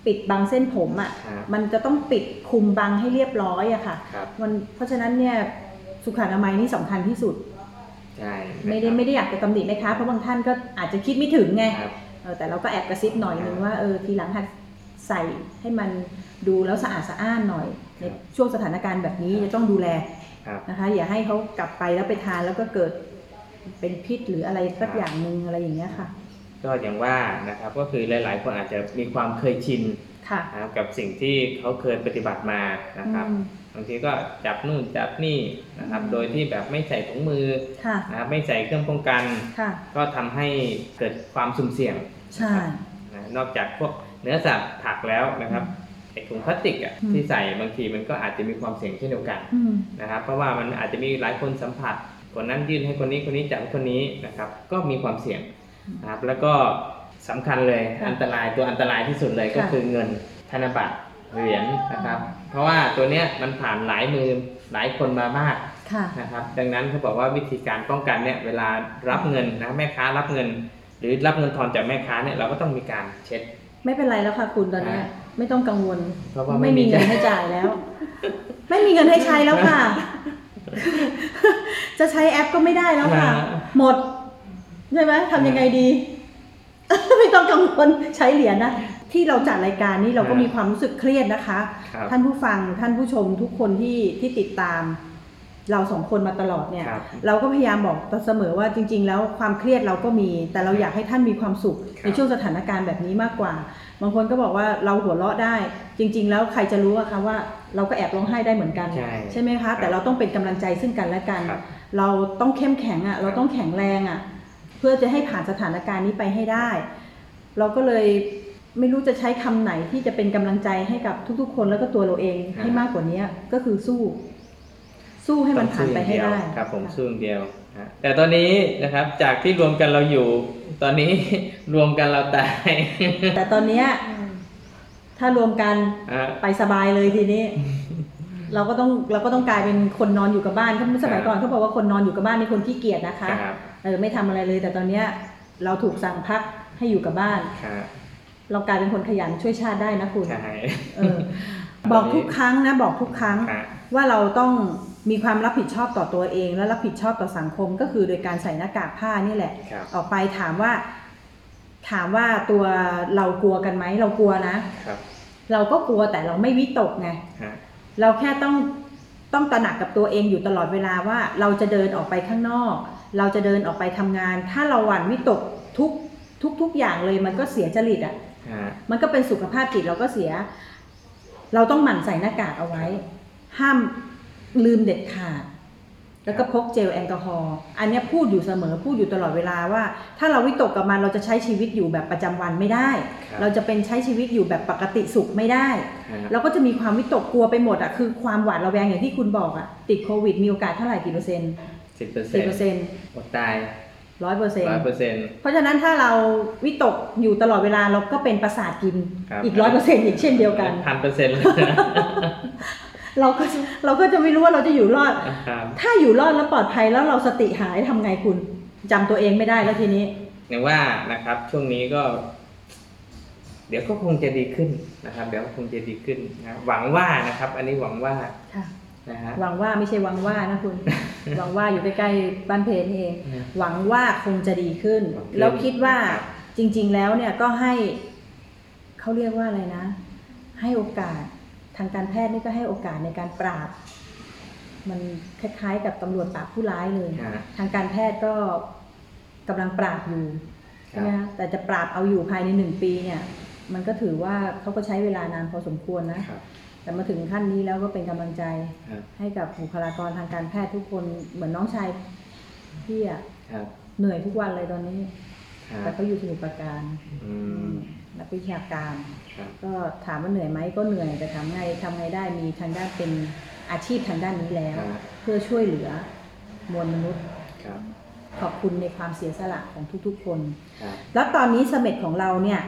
ปิดบังเส้นผมอะ่ะ ครับมันจะต้องปิดคลุมบังให้เรียบร้อยอะค่ะ ครับ มันเพราะฉะนั้นเนี่ยสุขอนามัยนี่สำคัญที่สุด ใช่ไม่ได้ไม่ได้อยากจะตำหนิแม่ค้าเพราะบางท่านก็อาจจะคิดไม่ถึงไง ครับ เออแต่เราก็แอบกระซิบหน่อยนึงว่าเออทีหลังหัดใส่ให้มัน ดูแล้วสะอาดสะอ้านหน่อยในช่วงสถานการณ์แบบนี้จะต้องดูแลครับนะคะอย่าให้เขากลับไปแล้วไปทานแล้วก็เกิดเป็นพิษหรืออะไรสักอย่างหนึ่งอะไรอย่างเงี้ยค่ะ ก็อย่างว่านะครับก็คือหลาย ๆ คนอาจจะมีความเคยชินค่ะนะครับกับสิ่งที่เขาเคยปฏิบัติมานะครับอืมบางทีก็จับนู่นจับนี่นะครับอืมโดยที่แบบไม่ใส่ถุงมือค่ะนะครับไม่ใส่เครื่องป้องกันค่ะก็ทำให้เกิดความสุ่มเสี่ยงใช่นะนอกจากพวกเนื้อสัตว์ผักแล้วนะครับ ไอ้ถุงพลาสติกอะอืมที่ใส่บางทีมันก็อาจจะมีความเสี่ยงเช่นเดียวกันอืมนะครับเพราะว่ามันอาจจะมีหลายคนสัมผัสคนนั้นยื่นให้คนนี้คนนี้จับให้คนนี้นะครับก็มีความเสี่ยงนะครับแล้วก็สำคัญเลยค่ะอันตรายตัวอันตรายที่สุดเลยก็ค่ะคือเงินธนบัตรเหรียญนะครับ เพราะว่าตัวเนี้ยมันผ่านหลายมือหลายคนมามากค่ะนะครับดังนั้นเขาบอกว่าวิธีการป้องกันเนี่ยเวลารับเงินนะแม่ค้ารับเงิน หรือรับเงินทอนจากแม่ค้าเนี่ยเราก็ต้องมีการเช็ด ไม่เป็นไรแล้วค่ะคุณตอนเนี้ยอ่า ไม่ต้องกังวลเพราะว่าไม่ไม่มีมีเงินให้จ่ายแล้ว ไม่มีเงินให้ใช้แล้วค่ะ จะใช้แอปก็ไม่ได้แล้วค่ะหมด ใช่ไหมทำยังไงดี ไม่ต้องกังวลใช้เหรียญนะ ที่เราจัดรายการนี้เราก็มีความรู้สึกเครียดนะคะ ครับท่านผู้ฟังท่านผู้ชมทุกคนที่ที่ติดตาม เราสองคนมาตลอดเนี่ย ครับ เราก็พยายามบอกเสมอว่าจริง ๆ แล้วความเครียดเราก็มี แต่เราอยากให้ท่านมีความสุข ครับ ในช่วงสถานการณ์แบบนี้มากกว่า บางคนก็บอกว่าเราหัวเราะได้ จริง ๆ แล้วใครจะรู้อะคะว่าเราก็แอบร้องไห้ได้เหมือนกัน ใช่ไหมครัคะบแต่เราต้องเป็นกำลังใจซึ่งกันและกัน ครับเราต้องเข้มแข็งอะเราต้องแข็งแรงอะเพื่อจะให้ผ่านสถานการณ์นี้ไปให้ได้ เราก็เลยไม่รู้จะใช้คำไหนที่จะเป็นกำลังใจให้กับทุกๆ คนแล้วก็ตัวเราเองให้มากกว่านี้ก็คือสู้ สู้ให้มันผ่านไปให้ได้ต้องสู้อย่างเยวครับผมะสู้อย่างเดียวฮะแต่ตอนนี้นะครับจากที่รวมกันเราอยู่ ตอนนี้รวมกันเราตาย แต่ตอนเนี้ยถ้ารวมกันอะไปสบายเลยทีนี้ เราก็ต้องเราก็ต้องกลายเป็นคนนอนอยู่กับบ้านเขาสมัยก่อนเขาบอกว่าคนนอนอยู่กับบ้านนี่คนขี้เกียจนะคะครับเออไม่ทำอะไรเลย แต่ตอนเนี้ยเราถูกสั่งพักให้อยู่กับบ้านครับเรากลายเป็นคนขยันช่วยชาติได้นะคุณใช่เออบอกทุกครั้งนะ บอกทุกครั้งครับว่าเราต้อง มีความรับผิดชอบต่อตัวเอง และรับผิดชอบต่อสังคมก็คือโดยการใส่หน้ากากผ้านี่แหละครับออกไปถามว่า ถามว่าตัวเรากลัวกันไหมเรากลัวนะครับเราก็กลัวแต่เราไม่วิตกไงฮะเราแค่ต้องต้องตระหนักกับตัวเองอยู่ตลอดเวลาว่า เราจะเดินออกไปข้างนอก เราจะเดินออกไปทำงาน ถ้าเราหวั่นวิตกทุกทุกทุกอย่างเลยมันก็เสียจริตอะฮะมันก็เป็นสุขภาพจิตเราก็เสีย เราต้องหมั่นใส่หน้ากากเอาไว้ ห้าม ลืมเด็ดขาด แล้วก็พกเจลแอลกอฮอล์อันเนี้ยพูดอยู่เสมอพูดอยู่ตลอดเวลาว่า ถ้าเราวิตกกับมันเราจะใช้ชีวิตอยู่แบบประจำวันไม่ได้ครับเราจะเป็นใช้ชีวิตอยู่แบบปกติสุขไม่ได้ฮะเราก็จะมีความวิตกกลัวไปหมดอะคือความหวาดระแวงอย่างที่คุณบอกอะติดโควิดมีโอกาสเท่าไหร่กี่เปอร์เซ็นต์สิบเปอร์เซ็นต์ต์อดตายร้อยเปอร์เซ็นต์ร้อยเปอร์เซ็นต์เพราะฉะนั้นถ้าเราวิตกอยู่ตลอดเวลาเราก็เป็นประสาทกินครับอีกร้อยเปอร์เซ็นต์อีกเช่นเดียวกันพันเปอร์เซ็นต์ เลยเราก็จะเราก็จะไม่รู้ว่าเราจะอยู่รอดครับถ้าอยู่รอดแล้วปลอดภัยแล้วเราสติหายทำไงคุณจำตัวเองไม่ได้แล้วทีนี้อย่างว่านะครับช่วงนี้ก็ เดี๋ยวก็คงจะดีขึ้นนะครับ เดี๋ยวคงจะดีขึ้นนะหวังว่านะครับ อันนี้หวังว่าค่ะนะฮะหวังว่าไม่ใช่หวังว่านะคุณหวังว่าอยู่ใกล้ๆบ้านเพนนี่เองอืมหวังว่าคงจะดีขึ้นหวังขึ้นแล้วคิดว่าครับจริง ๆ แล้วเนี่ยก็ให้เขาเรียกว่าอะไรนะ ให้โอกาส ทางการแพทย์นี่ก็ให้โอกาสในการปราบ มันคล้ายๆ กับตำรวจปราบผู้ร้ายเลย ฮะ ทางการแพทย์ก็กำลังปราบอยู่คใช่รับไหมคะแต่จะปราบเอาอยู่ภายในหนึ่งปีเนี่ย มันก็ถือว่าเขาก็ใช้เวลานานพอสมควรนะ ครับแต่มาถึงขั้นนี้แล้วก็เป็นกำลังใจ ครับให้กับบุคลากรทางการแพทย์ทุกคนเหมือนน้องชายพี่อะครับเหนื่อยทุกวันเลยตอนนี้ ครัแต่บเขาอยู่สมุทรปราการอืมนักวิชาการครับ ก็ถามว่าเหนื่อยไหมก็เหนื่อยแต่ถามไงทำไงได้มีทางด้านเป็นอาชีพทางด้านนี้แล้วครับเพื่อช่วยเหลือมวลมนุษย์ครับขอบคุณในความเสียสละของทุกๆ คนครับแล้วตอนนี้เสม็ดของเราเนี่ย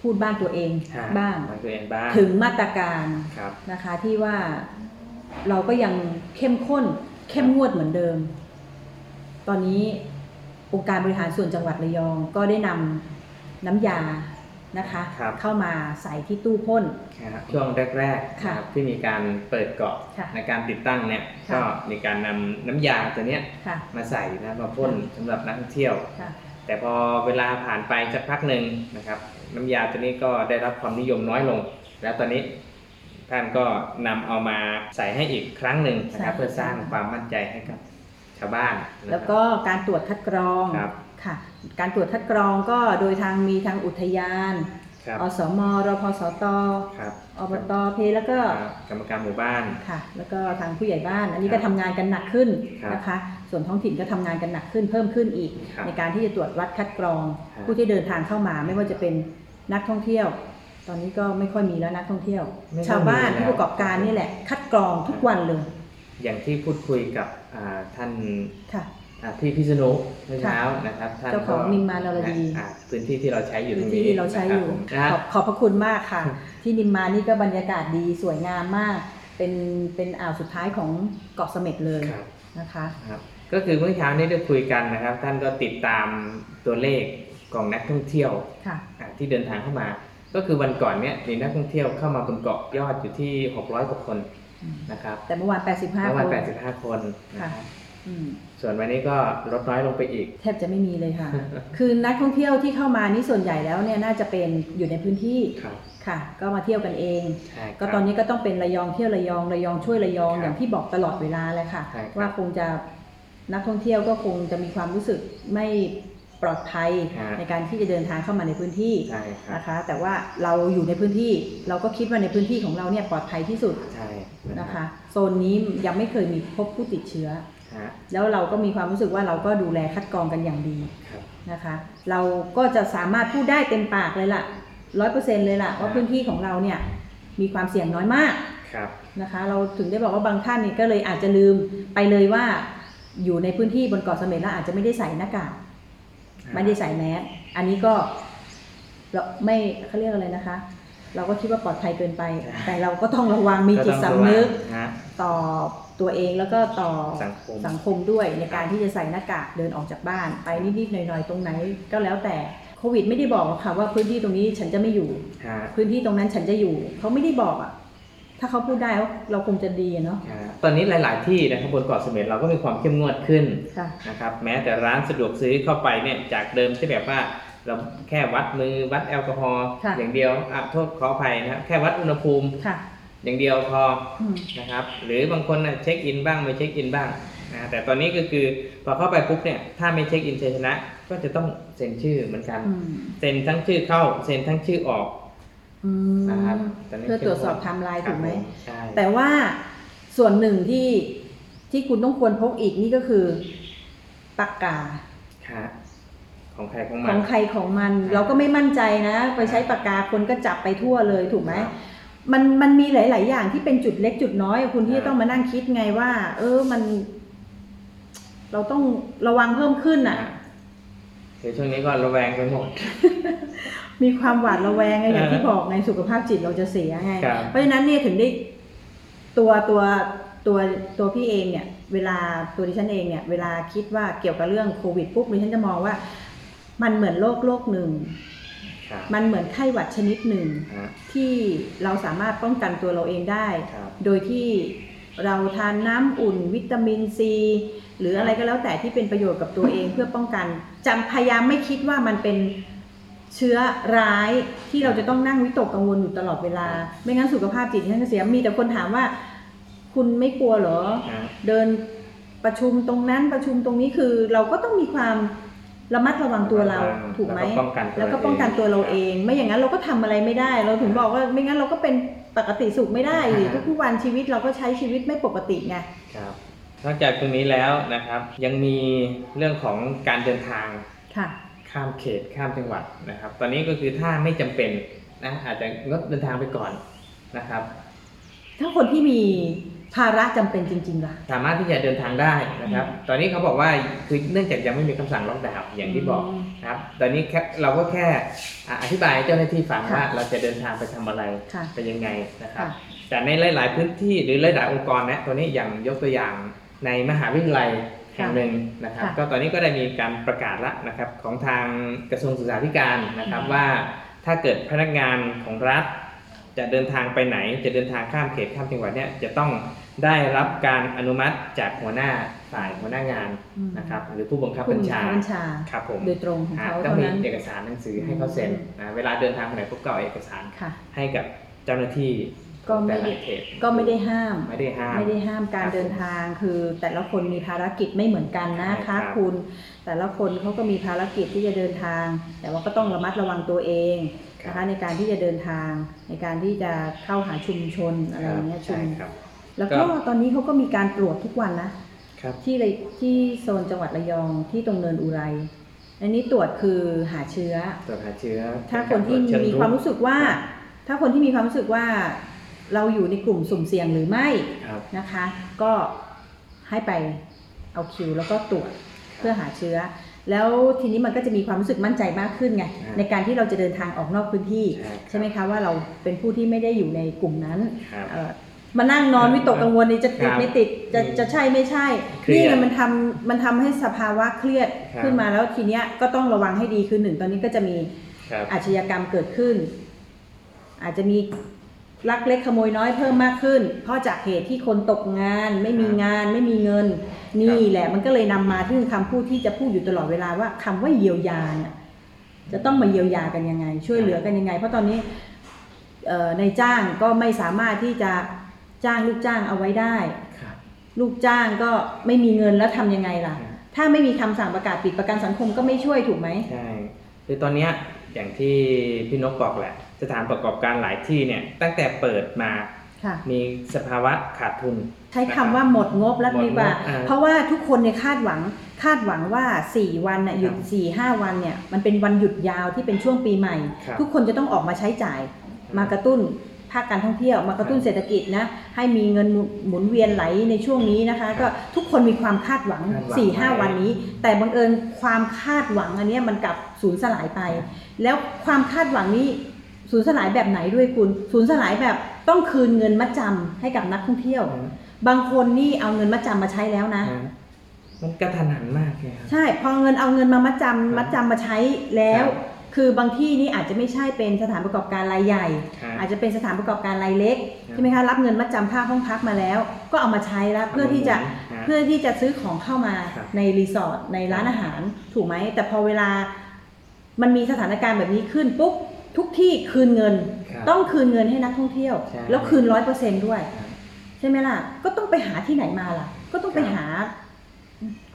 พูดบ้านตัวเองฮะบ้างของตัวเองบ้าง ถึงมาตรการครับนะคะที่ว่าเราก็ยังเข้มข้น เข้มงวดเหมือนเดิม ตอนนี้องค์การบริหารส่วนจังหวัดระยองก็ได้นำน้ำยา นะคะ ครับ เข้ามาใส่ที่ตู้พ่น ครับช่วงแรกๆค่ะนะครับที่มีการเปิดเกาะค่ะในการติดตั้งเนี่ยค่ะ ก็มีการนำน้ำยาตัวเนี้ยค่ะมาใส่นะมาพ่นสำหรับนักท่องเที่ยว ค่ะ แต่พอเวลาผ่านไปสักพักหนึ่งนะครับ น้ำยาตัวนี้ก็ได้รับความนิยมน้อยลง แล้วตอนนี้ท่านก็นำเอามาใส่ให้อีกครั้งหนึ่งนะครับใช่เพื่อสร้างความมั่นใจให้กับชาวบ้านนะครับ แล้วก็การตรวจคัดกรอง ครับ ค่ะ การตรวจคัดกรองก็โดยทางมีทางอุทยาน ครับอสมรพสตครับอบตเพแล้วก็ครับกรรมการหมู่บ้าน ค่ะ แล้วก็ทางผู้ใหญ่บ้าน อันนี้ครัก็บทำงานกันหนักขึ้นครับนะคะ ส่วนท้องถิ่นก็ทำงานกันหนักขึ้นเพิ่มขึ้นอีก ครับในการที่จะตรวจวัดคัดกรอง ครับ ผู้ที่เดินทางเข้ามาไม่ว่าจะเป็นนักท่องเที่ยว ตอนนี้ก็ไม่ค่อยมีแล้วนักท่องเที่ยว ไม่ค่อยชาวบ้านมีแล้ว ผู้ประกอบการนี่แหละ คัดกรองทุกวันเลยอย่างที่พูดคุยกับอ่าท่านค่ะ อ่าพี่พิษณุเมื่อเช้านะครับท่านเจ้าของก็นิมมานรดีอ่าพื้นที่ที่เราใช้อยู่ตรพื้นงนี้ที่ที่เราใช้อยู่นะครับผมนะฮะขอบขอบพระคุณมากค่ะ ที่นิมมานนี่ก็บรรยากาศดีสวยงามมาก เป็นเป็นอ่าวสุดท้ายของเกาะเสม็ดเลยครับนะคะครับก็คือเมื่อเช้านี้ได้คุยกันนะครับ ท่านก็ติดตามตัวเลขของนักท่องเที่ยวค่ะอ่าที่เดินทางเข้ามา ก็คือวันก่อนเนี่ยมีนักท่องเที่ยวเข้ามาบนเกาะยอดอยู่ที่ 600กว่าคนนะครับแต่เมื่อวาน85เมื่อควันน85 คนนะครับอืม ส่วนวันนี้ก็ลดน้อยลงไปอีก แทบจะไม่มีเลยค่ะ คือนักท่องเที่ยวที่เข้ามานี่ส่วนใหญ่แล้วเนี่ยน่าจะเป็นอยู่ในพื้นที่ครับค่ะ ก็มาเที่ยวกันเองใช่ครับก็ตอนนี้ก็ต้องเป็นระยองเที่ยวระยองระยองช่วยระยองครับอย่างที่บอกตลอดเวลาเลยค่ะใช่ครับว่าคงจะนักท่องเที่ยวก็คงจะมีความรู้สึกไม่ปลอดภัยครับในการที่จะเดินทางเข้ามาในพื้นที่ใช่ครับนะคะ แต่ว่าเราอยู่ในพื้นที่เราก็คิดว่าในพื้นที่ของเราเนี่ยปลอดภัยที่สุดใช่นะคะ โซนนี้ยังไม่เคยมีพบผู้ติดเชื้อฮะ แล้วเราก็มีความรู้สึกว่าเราก็ดูแลคัดกรองกันอย่างดีครับนะคะ เราก็จะสามารถพูดได้เต็มปากเลยล่ะร้อยเปอร์เซ็นเลยล่ะว่าพื้นที่ของเราเนี่ยมีความเสี่ยงน้อยมากครับนะคะ เราถึงได้บอกว่าบางท่านนี่ก็เลยอาจจะลืมไปเลยว่าอยู่ในพื้นที่บนเกาะเสม็ดแล้วอาจจะไม่ได้ใส่หน้ากากไม่ได้ใส่แมสอันนี้ก็เราไม่เขาเรียกอะไรนะคะ เราก็คิดว่าปลอดภัยเกินไป แต่เราก็ต้องระวังมีจิตสำนึกฮะต่อ ตัวเองแล้วก็ต่อสังคมสังคมด้วยในการที่จะใส่หน้ากากเดินออกจากบ้าน ไปนิดๆหน่อยๆตรงไหนก็แล้วแต่โควิดไม่ได้บอกหรอกค่ะว่าพื้นที่ตรงนี้ฉันจะไม่อยู่ฮะพื้นที่ตรงนั้นฉันจะอยู่ เขาไม่ได้บอกอะ ถ้าเขาพูดได้เราเราคงจะดีอะเนาะฮะตอนนี้หลาย ๆ ที่นะครับบนเกาะเสม็ดเราก็มีความเข้มงวดขึ้นค่ะนะครับแม้แต่ร้านสะดวกซื้อเข้าไปเนี่ยจากเดิมที่แบบว่าเราแค่วัดมือวัดแอลกอฮอล์ค่ะอย่างเดียวอะโทษขออภัยนะครับแค่วัดอุณหภูมิค่ะ อย่างเดียวพออืมนะครับ หรือบางคนน่ะเช็คอินบ้างไม่เช็คอินบ้างนะแต่ตอนนี้ก็คือพอเข้าไปปุ๊บเนี่ยถ้าไม่เช็คอินชัยชนะ ก็จะต้องเซ็นชื่อเหมือนกันอืมเซ็นทั้งชื่อเข้าเซ็นทั้งชื่อออกอืมนะครับตนนี้เพื่อตรวจสอบไทม์ไลน์ถูกไหมครับผใช่แต่ว่าส่วนหนึ่งที่ที่คุณต้องควรพกอีกนี่ก็คือปากกาครับของใครของมัขนองใครของมัน เราก็ไม่มั่นใจนะ ไปใช้ปากกาคนก็จับไปทั่วเลยถูกไหมครับ มันมันมีหลาย ๆ อย่างที่เป็นจุดเล็กจุดน้อยอะคุณที่ครับต้องมานั่งคิดไงว่า เออมัน เราต้องระวังเพิ่มขึ้นอะเดี๋ยวช่วงนี้ก็ระแวงไปหมด มีความหวาดระแวงไงอย่างอ่าที่บอกไงสุขภาพจิตเราจะเสียไงครับเพราะฉะนั้นเนี่ยถึงได้ตัวตัวตัวตัวพี่เองเนี่ย เวลาตัวดิฉันเองเนี่ย เวลาคิดว่าเกี่ยวกับเรื่องโควิดปุ๊บดิฉันจะมองว่า มันเหมือนโรคโรคหนึ่งครับ มันเหมือนไข้หวัดชนิดหนึ่งฮะที่เราสามารถป้องกันตัวเราเองได้ครับโดยที่เราทานน้ำอุ่น วิตามินซี หรืออะไรก็แล้วแต่ที่เป็นประโยชน์กับตัวเองเพื่อป้องกันจำพยายามไม่คิดว่ามันเป็นเชื้อร้ายที่เราจะต้องนั่งวิตกกังวลอยู่ตลอดเวลา ไม่งั้นสุขภาพจิตท่านจะเสียมีแต่คนถามว่า คุณไม่กลัวเหรอฮะเดินประชุมตรงนั้นประชุมตรงนี้คือเราก็ต้องมีความ ระมัดระวังตัวเราถูกไหมแล้วก็ป้องกันตัวแล้วก็ป้องกันตัวเราเอง ไม่อย่างนั้นเราก็ทำอะไรไม่ได้ เราถึงบอกว่าไม่งั้นเราก็เป็นปกติสุขไม่ได้ดิทุกๆวันชีวิตเราก็ใช้ชีวิตไม่ปกติไงครับนอกจากตรงนี้แล้วนะครับ ยังมีเรื่องของการเดินทางค่ะข้ามเขตข้ามจังหวัดนะครับ ตอนนี้ก็คือถ้าไม่จำเป็นนะอาจจะงดเดินทางไปก่อนนะครับ ถ้าคนที่มี ภาระจำเป็นจริงๆล่ะ สามารถที่จะเดินทางได้นะครับ ตอนนี้เขาบอกว่าคือเนื่องจากยังไม่มีคำสั่งล็อกดาวน์อย่างที่บอกอืมนะครับ ตอนนี้แค่เราก็แค่อะอธิบายให้เจ้าหน้าที่ฟังค่ะ ว่าเราจะเดินทางไปทำอะไรค่ะ ไปยังไงนะครับ ค่ะ แต่ในหลาย ๆ พื้นที่หรือหลายๆองค์กรนะตัวนี้อย่างยกตัวอย่างในมหาวิทยาลัยแห่งหนึ่งนะครับ ค่ะก็ตอนนี้ก็ได้มีการประกาศแล้วนะครับของทางกระทรวงศึกษาธิการนะครับอืม ว่าถ้าเกิดพนักงานของรัฐ จะเดินทางไปไหน จะเดินทางข้ามเขตข้ามจังหวัดเนี่ยจะต้อง ได้รับการอนุมัติจากหัวหน้าฝ่ายหัวหน้างานอืมนะครับ หรือผู้บังคับผู้บัญชาบัญชาครับผมโดยตรงของอ่าเขาต้องเท่ามีนั้นเอกสารหนังสือให้เขาเซ็นอืมอ่าเวลาเดินทางไปไหนพวกก็เอาเอกสารค่ะให้กับเจ้าหน้าที่ก็ไม่แต่ได้ละเขตก็ไม่ได้ห้าม ไม่ได้ห้าม ไม่ได้ห้ามการครับเดินทาง คือแต่ละคนมีภารกิจไม่เหมือนกันนะใช่ครัคะบคุณ แต่ละคนเขาก็มีภารกิจที่จะเดินทาง แต่ว่าก็ต้องระมัดระวังตัวเองนะคะในการที่จะเดินทางในการที่จะเข้าหาชุมชนอะไรอย่างเงี้ยชุใช่มครับ แล้วก็ก็ตอนนี้เขาก็มีการตรวจทุกวันนะครับที่เลยที่โซนจังหวัดระยองที่ตรงเนินอุไร อันนี้ตรวจคือหาเชื้อตรวจหาเชื้อ ถ้าคนที่เชิงมีรุกความรู้สึกว่า ถ้าคนที่มีความรู้สึกว่าเราอยู่ในกลุ่มสุ่มเสี่ยงหรือไม่ครับนะคะ ก็ให้ไปเอาคิวแล้วก็ตรวจเพื่อหาเชื้อ แล้วทีนี้มันก็จะมีความรู้สึกมั่นใจมากขึ้นไงอ่าในการที่เราจะเดินทางออกนอกพื้นที่ใช่ครับใช่ไหมคะว่าเราเป็นผู้ที่ไม่ได้อยู่ในกลุ่มนั้นครับเอ่อ มานั่งนอนวิตกกังวลนี่จะติดครับไม่ติดจะอืมจะใช่ไม่ใช่เครียดนี่ไงมันทำมันทำให้สภาวะเครียดครับขึ้นมาแล้วทีเนี้ยก็ต้องระวังให้ดีคือหนึ่งตอนนี้ก็จะมีครับอาชญากรรมเกิดขึ้น อาจจะมีลักเล็กขโมยน้อยเพิ่มมากขึ้น เพราะจากเหตุที่คนตกงาน ไม่มีงานไม่มีเงิน นี่แหละมันก็เลยนำมาถึงคำพูดที่จะพูดอยู่ตลอดเวลาว่าคำว่าเยียวยาเนี่ยจะต้องมาเยียวยากันยังไง ช่วยเหลือกันยังไง เพราะตอนนี้เอ่อในจ้างก็ไม่สามารถที่จะ จ้างลูกจ้างเอาไว้ได้ครับลูกจ้างก็ไม่มีเงินแล้วทำยังไงล่ะครับถ้าไม่มีคำสั่งประกาศปิดประกันสังคมก็ไม่ช่วยถูกไหมใช่คือตอนเนี้ยอย่างที่พี่นกบอกแหละ สถานประกอบการหลายที่เนี่ยตั้งแต่เปิดมาค่ะมีสภาวะขาดทุน ใช้คำว่าหมดงบแล้วหมดงบดีกว่าอ่า เพราะว่าทุกคนเนี่ยคาดหวังคาดหวังว่า 4 วันน่ะหยุดครับ4ี่ห้าวันเนี่ยมันเป็นวันหยุดยาวที่เป็นช่วงปีใหม่ครับทุกคนจะต้องออกมาใช้จ่ายมากระตุ้น ภาคการท่องเที่ยวมากระตุ้นครับเศรษฐกิจนะให้มีเงินหมุนเวียนไหลในช่วงนี้นะคะ ก็ทุกคนมีความคาดหวังคาดหวัง4ี่ห้าไว้วันนี้ แต่บังเอิญความคาดหวังอันเนี้ยมันกลับสูญสลายไป แล้วความคาดหวังนี้สูญสลายแบบไหนด้วยคุณสูญสลายแบบต้องคืนเงินมัดจำให้กับนักท่องเที่ยว บางคนนี่เอาเงินมัดจำมาใช้แล้วนะนะมันกระทันหันมากเลยครับใช่พอเงินเอาเงินมามัดจำมัดจำมาใช้แล้ว ครับคือบางที่นี่อาจจะไม่ใช่เป็นสถานประกอบการรายใหญ่ ครับอาจจะเป็นสถานประกอบการรายเล็กครับ ใช่ไหมคะรับเงินมัดจำค่าห้องพักมาแล้ว ก็เอามาใช้แล้วเพื่อที่จะครับ เพื่อที่จะซื้อของเข้ามาครับในรีสอร์ทในร้านอาหารถูกไหมแต่พอเวลามันมีสถานการณ์แบบนี้ขึ้นปุ๊บทุกที่คืนเงิน ครับต้องคืนเงินให้นักท่องเที่ยว ใช่ แล้วคืนร้อยเปอร์เซนด้วยครับใช่ไหมล่ะ ก็ต้องไปหาที่ไหนมาล่ะ ก็ต้องไปครับหา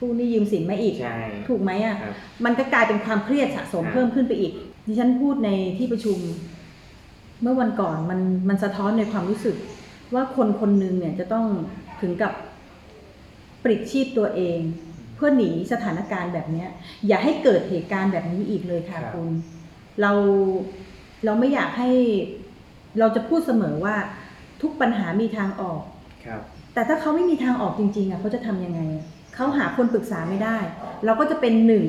กู้หนี้ยืมสินมาอีก ใช่ ถูกไหมอะ ครับ มันก็กลายเป็นความเครียดสะสมครับ เพิ่มขึ้นไปอีก ดิฉันพูดในที่ประชุม เมื่อวันก่อนมันมันสะท้อนในความรู้สึก ว่าคนคนหนึ่งเนี่ยจะต้องถึงกับปลิดชีพตัวเอง เพื่อหนีสถานการณ์แบบเนี้ย อย่าให้เกิดเหตุการณ์แบบนี้อีกเลยค่ะครับ คุณ เราเราไม่อยากให้ เราจะพูดเสมอว่าทุกปัญหามีทางออก ครับ แต่ถ้าเขาไม่มีทางออกจริงๆอะเขาจะทำยังไงอะ เขาหาคนปรึกษาไม่ได้ เราก็จะเป็นหนึ่ง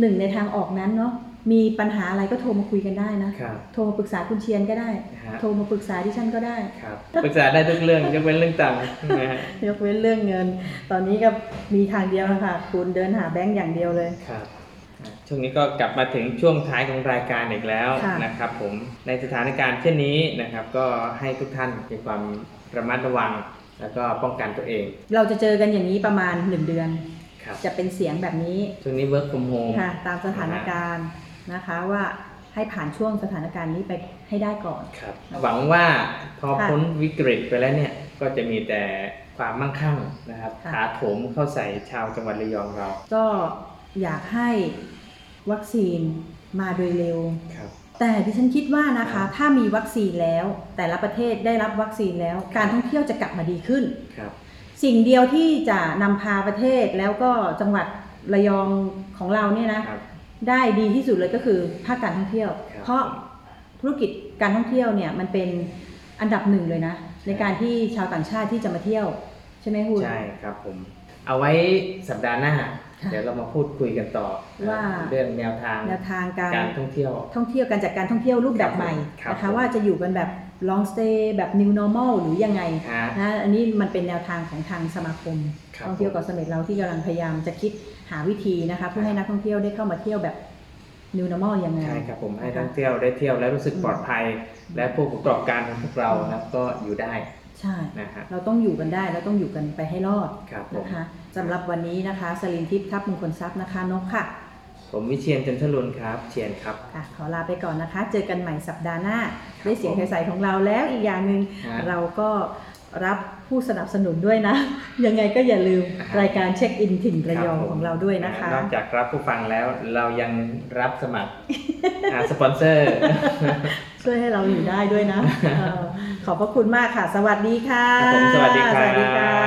หนึ่งในทางออกนั้นเนาะมีปัญหาอะไรก็โทรมาคุยกันได้นะครับโทรมาปรึกษาคุณเชียนก็ได้ฮะโทรมาปรึกษาดิฉันก็ได้ครับปรึกษาได้ทุกเรื่องยกเว้นเรื่องตังค์นะฮะยกเว้นเรื่องเงิน ตอนนี้ก็มีทางเดียวนะคะคุณเดินหาแบงก์อย่างเดียวเลยครับอะช่วงนี้ก็กลับมาถึงช่วงท้ายของรายการอีกแล้วค่ะนะครับผมในสถานการณ์เช่นนี้นะครับ ก็ให้ทุกท่านมีความระมัดระวัง แล้วก็ป้องกันตัวเอง เราจะเจอกันอย่างนี้ประมาณหนึ่งเดือน ครับจะเป็นเสียงแบบนี้ช่วงนี้ work from home ค่ะตามสถานการณ์นะคะว่าให้ผ่านช่วงสถานการณ์นี้ไปให้ได้ก่อน ครับ หวังว่าพอค่ะพ้นวิกฤตไปแล้วเนี่ย ก็จะมีแต่ความมั่งคั่งนะครับค่ะ ถาโถมเข้าใส่ชาวจังหวัดระยองเรา ก็อยากให้วัคซีนมาโดยเร็ว ครับ แต่ดิฉันคิดว่านะครัคะบถ้ามีวัคซีนแล้ว แต่ละประเทศได้รับวัคซีนแล้ว การท่องเที่ยวจะกลับมาดีขึ้นครับสิ่งเดียวที่จะนำพาประเทศแล้วก็จังหวัดระยองของเราเนี่ยนะ ครับ ได้ดีที่สุดเลยก็คือภาคการท่องเที่ยว ครับ เพราะธุรกิจการท่องเที่ยวเนี่ยมันเป็นอันดับหนึ่งเลยนะ ในการที่ชาวต่างชาติที่จะมาเที่ยว ใช่ไหมคุณ ใช่ครับผม เอาไว้สัปดาห์หน้าค่ะ เดี๋ยวเรามาพูดคุยกันต่อว่าเรื่องแนวทางแนวทางการการท่องเที่ยว ท่องเที่ยวการจัดการท่องเที่ยวรูปแบบใหม่ครับนะคะผมว่าจะอยู่กันแบบ long stay แบบ new normal หรือยังไงฮะนะอันนี้มันเป็นแนวทางของทางสมาคมครับท่องเที่ยวเกาะเสม็ดเราที่กำลังพยายามจะคิดหาวิธีนะคะเพื่อให้นักท่องเที่ยวได้เข้ามาเที่ยวแบบ new normal ยังไงใช่ครับผมให้นะคะท่องเที่ยวได้เที่ยวและรู้สึกปลอดภัย และผู้ประกอบการของพวกเรานะครับก็อยู่ได้ใช่นะฮะเราต้องอยู่กันได้เราต้องอยู่กันไปให้รอดครับผมนะคะ สำหรับวันนี้นะคะสลินทิพย์ทัพมงคลทรัพย์นะคะนกค่ะ ผมวิเชียนจันทรุนครับ เชียนครับ ค่ะขอลาไปก่อนนะคะ เจอกันใหม่สัปดาห์หน้าด้วยเสียงใสๆของเราแล้วอีกอย่างหนึ่งฮะ เราก็รับผู้สนับสนุนด้วยนะ ยังไงก็อย่าลืมฮะรายการเช็คอินถิ่นระยองคบผมของเราด้วยนะคะ นอกจากรับผู้ฟังแล้วเรายังรับสมัคร อ่าสปอนเซอร์ ช่วยให้เราอยู่ได้ด้วยนะเออขอบพระคุณมากค่ะ สวัสดีค่ะ ครับผมสวัสดีครับ สวัสดีค่ะ